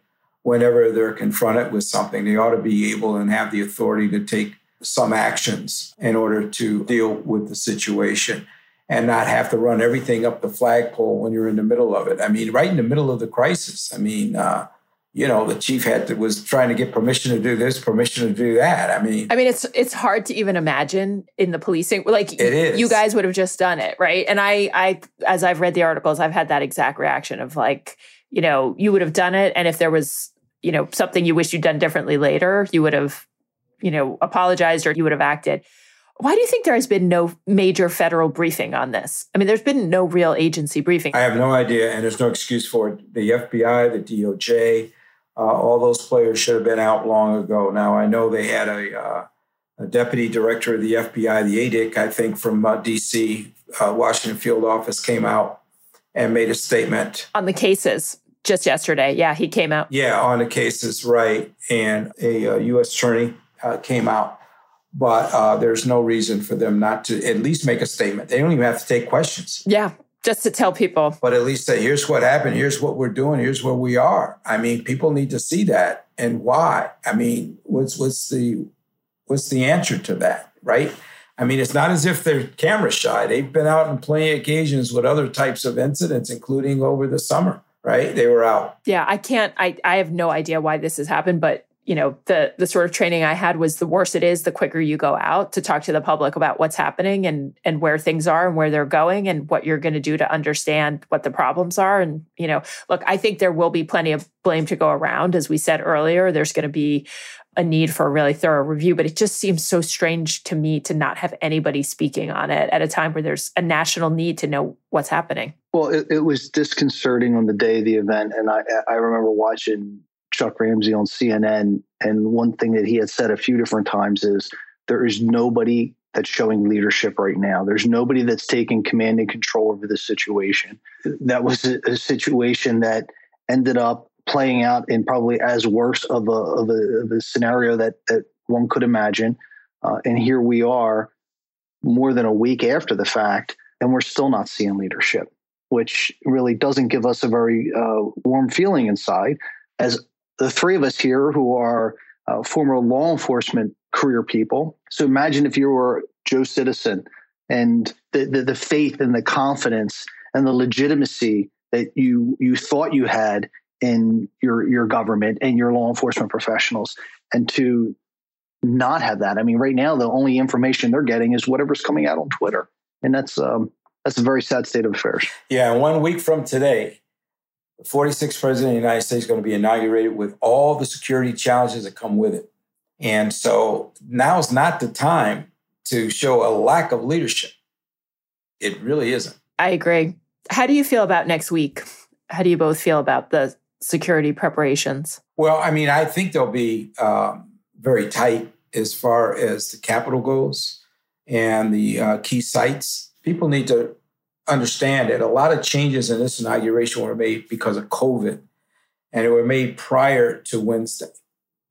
whenever they're confronted with something. They ought to be able and have the authority to take some actions in order to deal with the situation and not have to run everything up the flagpole when you're in the middle of it. I mean, right in the middle of the crisis. I mean, uh, you know, the chief had to, was trying to get permission to do this, permission to do that. I mean, I mean, it's it's hard to even imagine in the policing. Like, it is. You guys would have just done it, right? And I, I, as I've read the articles, I've had that exact reaction of like, you know, you would have done it, and if there was, you know, something you wish you'd done differently later, you would have, you know, apologized or you would have acted. Why do you think there has been no major federal briefing on this? I mean, there's been no real agency briefing. I have no idea, and there's no excuse for it. The FBI, the DOJ, uh, all those players should have been out long ago. Now, I know they had a, uh, a deputy director of the FBI, the ADIC, I think from uh, DC, uh, Washington field office, came out and made a statement on the cases just yesterday. Yeah, he came out. Yeah, on the cases, right. And a U.S. Uh, attorney uh, came out. But there's no reason for them not to at least make a statement. They don't even have to take questions. Yeah, just to tell people. But at least say, here's what happened, here's what we're doing, here's where we are. I mean, people need to see that and why. I mean, what's what's the what's the answer to that, right? I mean, it's not as if they're camera shy. They've been out on plenty of occasions with other types of incidents, including over the summer, right? They were out. Yeah, I can't, I, I have no idea why this has happened, but you know the the sort of training i had was the worse it is the quicker you go out to talk to the public about what's happening and and where things are and where they're going and what you're going to do to understand what the problems are. And you know look i think there will be plenty of blame to go around. As we said earlier there's going to be a need for a really thorough review but it just seems so strange to me to not have anybody speaking on it at a time where there's a national need to know what's happening. Well it, it was disconcerting on the day of the event and i i remember watching Chuck Ramsey on CNN. And one thing that he had said a few different times is there is nobody that's showing leadership right now. There's nobody that's taking command and control over the situation. That was a, a situation that ended up playing out in probably as worse of a, of a, of a scenario that, that one could imagine. Uh, and here we are more than a week after the fact, and we're still not seeing leadership, which really doesn't give us a very uh, warm feeling inside. As the three of us here who are uh, former law enforcement career people. So imagine if you were Joe Citizen and the, the, the faith and the confidence and the legitimacy that you you thought you had in your your government and your law enforcement professionals, and to not have that. I mean, right now the only information they're getting is whatever's coming out on Twitter, and that's um, that's a very sad state of affairs. Yeah, one week from today, the 46th president of the United States is going to be inaugurated with all the security challenges that come with it. And so now is not the time to show a lack of leadership. It really isn't. I agree. How do you feel about next week? How do you both feel about the security preparations? Well, I mean, I think they'll be um, very tight as far as the Capitol goes and the uh, key sites. People need to understand that a lot of changes in this inauguration were made because of COVID and it were made prior to Wednesday.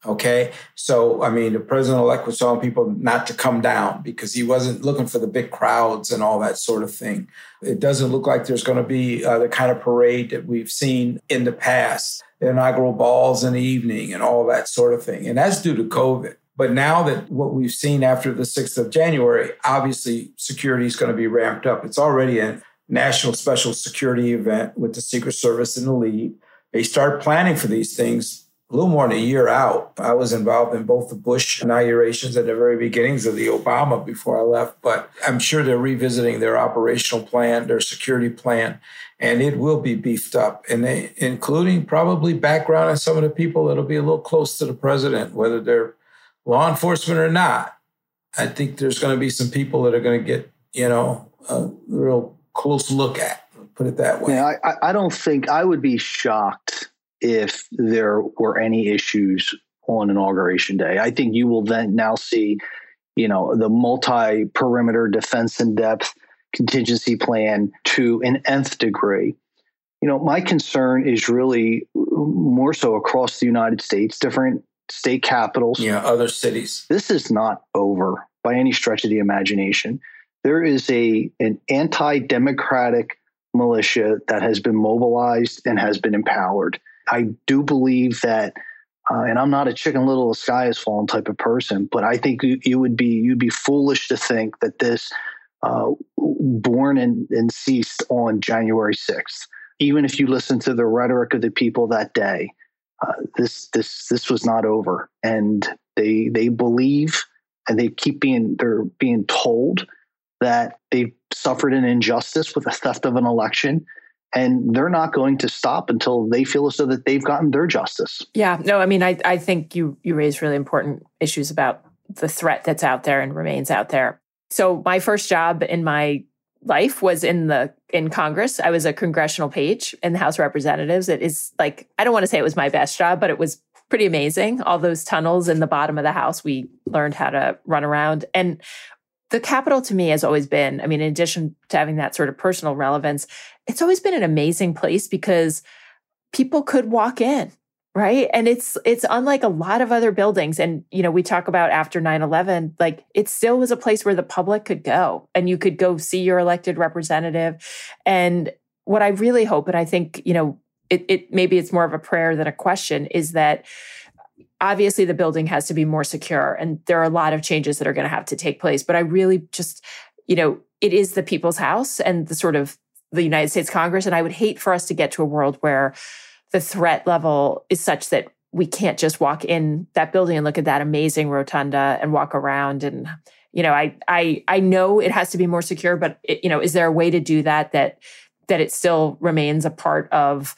Okay. So, I mean, the president elect was telling people not to come down because he wasn't looking for the big crowds and all that sort of thing. It doesn't look like there's going to be uh, the kind of parade that we've seen in the past, the inaugural balls in the evening and all that sort of thing. And that's due to COVID. But now that what we've seen after the 6th of January, obviously security is going to be ramped up. It's already a national special security event with the Secret Service in the lead. They start planning for these things a little more than a year out. I was involved in both the Bush inaugurations and the very beginnings of the Obama before I left, but I'm sure they're revisiting their operational plan, their security plan, and it will be beefed up, and they, including probably background on some of the people that'll be a little close to the president, whether they're law enforcement or not. I think there's going to be some people that are going to get, you know, a real close look at. Put it that way. Yeah, I, I don't think I would be shocked if there were any issues on inauguration day. I think you will then now see, you know, the multi perimeter defense in depth contingency plan to an nth degree. You know, my concern is really more so across the United States, different state capitals. Yeah, other cities. This is not over by any stretch of the imagination. There is a an anti-democratic militia that has been mobilized and has been empowered. I do believe that, uh, and I'm not a chicken little sky has fallen type of person, but I think you, you would be you'd be foolish to think that this uh, born and, and ceased on January 6th. Even if you listen to the rhetoric of the people that day, uh, this this this was not over, and they they believe and they keep being they're being told that they suffered an injustice with the theft of an election and they're not going to stop until they feel as though that they've gotten their justice. Yeah, no, I mean, I, I think you you raise really important issues about the threat that's out there and remains out there. So my first job in my life was in the in Congress. I was a congressional page in the House of Representatives. It is like I don't want to say it was my best job, but it was pretty amazing. All those tunnels in the bottom of the house, we learned how to run around. And the Capitol to me has always been, I mean, in addition to having that sort of personal relevance, it's always been an amazing place because people could walk in right? And it's it's unlike a lot of other buildings. And you know we talk about after 9-11 like it still was a place where the public could go and you could go see your elected representative. And what i really hope and i think you know it, it maybe it's more of a prayer than a question is that obviously the building has to be more secure and there are a lot of changes that are going to have to take place but i really just you know it is the people's house and the sort of the united states congress and i would hate for us to get to a world where the threat level is such that we can't just walk in that building and look at that amazing rotunda and walk around and you know i i i know it has to be more secure but it, you know is there a way to do that that that it still remains a part of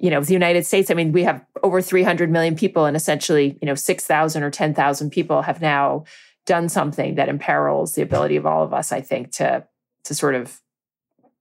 you know the united states i mean we have over 300 million people and essentially you know 6000 or 10000 people have now done something that imperils the ability of all of us i think to to sort of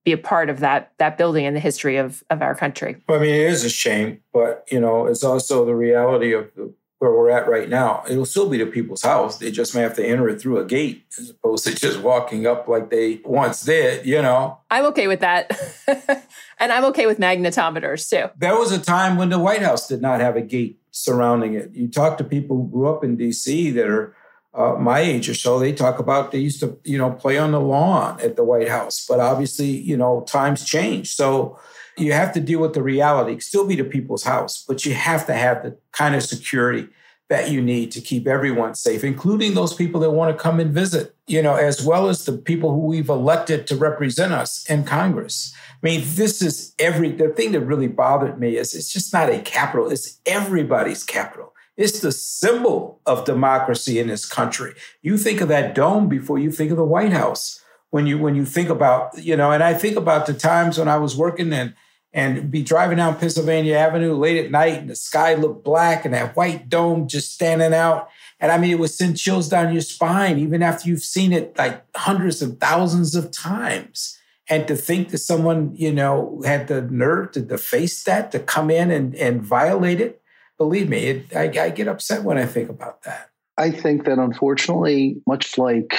be a part of that that building in the history of of our country. Well, i mean it is a shame but you know it's also the reality of the where we're at right now, it'll still be the people's house. They just may have to enter it through a gate as opposed to just walking up like they once did, you know. I'm okay with that. *laughs* and I'm okay with magnetometers too. There was a time when the White House did not have a gate surrounding it. You talk to people who grew up in DC that are uh, my age or so, they talk about they used to, you know, play on the lawn at the White House. But obviously, you know, times change. So you have to deal with the reality, still be the people's house, but you have to have the kind of security that you need to keep everyone safe, including those people that want to come and visit, you know, as well as the people who we've elected to represent us in Congress. I mean, this is every, the thing that really bothered me is it's just not a Capitol, it's everybody's Capitol. It's the symbol of democracy in this country. You think of that dome before you think of the White House. When you when you think about, you know, and I think about the times when I was working in and be driving down Pennsylvania Avenue late at night and the sky looked black and that white dome just standing out. And I mean, it would send chills down your spine, even after you've seen it like hundreds of thousands of times. And to think that someone, you know, had the nerve to, to face that, to come in and, and violate it, believe me, it, I, I get upset when I think about that. I think that unfortunately, much like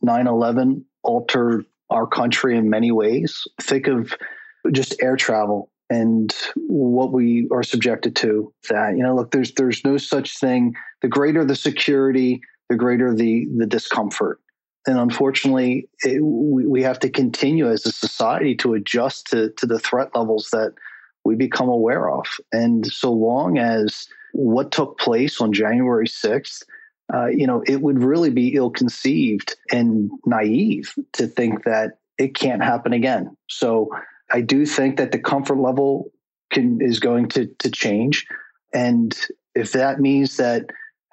9 11 altered our country in many ways, think of just air travel and what we are subjected to that you know look there's there's no such thing. The greater the security the greater the the discomfort. And unfortunately it, we, we have to continue as a society to adjust to to the threat levels that we become aware of. And so long as what took place on january 6th uh, you know it would really be ill conceived and naive to think that it can't happen again. So I do think that the comfort level can is going to to change, and if that means that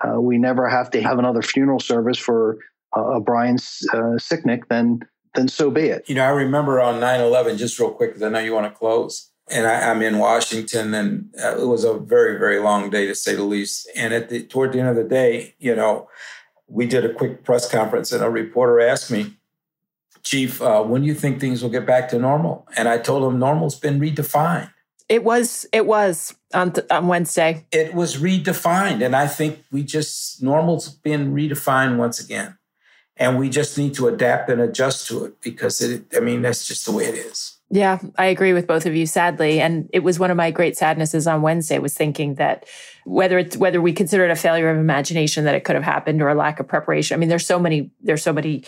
uh, we never have to have another funeral service for uh, Brian uh, Sicknick, then then so be it. You know, I remember on 9-11, just real quick, because I know you want to close. And I, am in Washington, and uh, it was a very, very long day to say the least. And at the toward the end of the day, you know, we did a quick press conference, and a reporter asked me, Chief, uh, when do you think things will get back to normal? And I told him normal's been redefined. It was. It was on th- on Wednesday. It was redefined, and I think we just normal's been redefined once again, and we just need to adapt and adjust to it because it. I mean, that's just the way it is. Yeah, I agree with both of you. Sadly, and it was one of my great sadnesses on Wednesday was thinking that whether it's whether we consider it a failure of imagination that it could have happened or a lack of preparation. I mean, there's so many there's so many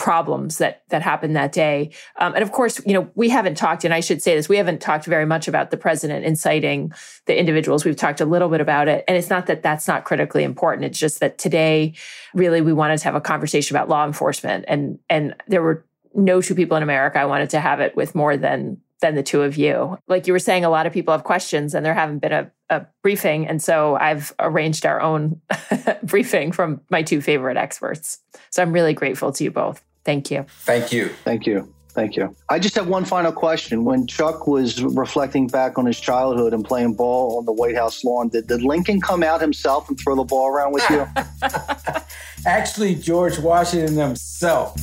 problems that that happened that day. Um, and of course, you know, we haven't talked, and I should say this, we haven't talked very much about the president inciting the individuals. We've talked a little bit about it, and it's not that that's not critically important. It's just that today, really, we wanted to have a conversation about law enforcement, and and there were no two people in America I wanted to have it with more than than the two of you. Like you were saying, a lot of people have questions, and there haven't been a, a briefing, and so I've arranged our own *laughs* briefing from my two favorite experts. So I'm really grateful to you both. Thank you. Thank you. Thank you. Thank you. I just have one final question. When Chuck was reflecting back on his childhood and playing ball on the White House lawn, did, did Lincoln come out himself and throw the ball around with you? *laughs* Actually, George Washington himself.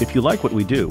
if you like what we do,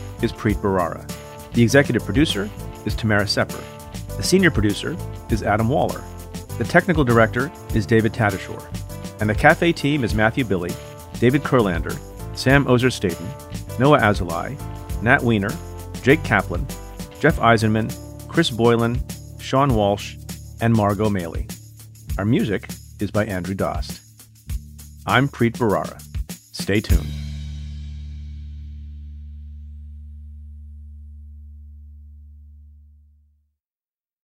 is Preet Bharara. The executive producer is Tamara Sepper. The senior producer is Adam Waller. The technical director is David Tatasciore. And the cafe team is Matthew Billy, David Kurlander, Sam Ozer Staten, Noa Azulai, Nat Weiner, Jake Kaplan, Jeff Eisenman, Chris Boylan, Sean Walsh, and Margot Maley. Our music is by Andrew Dost. I'm Preet Bharara. Stay tuned.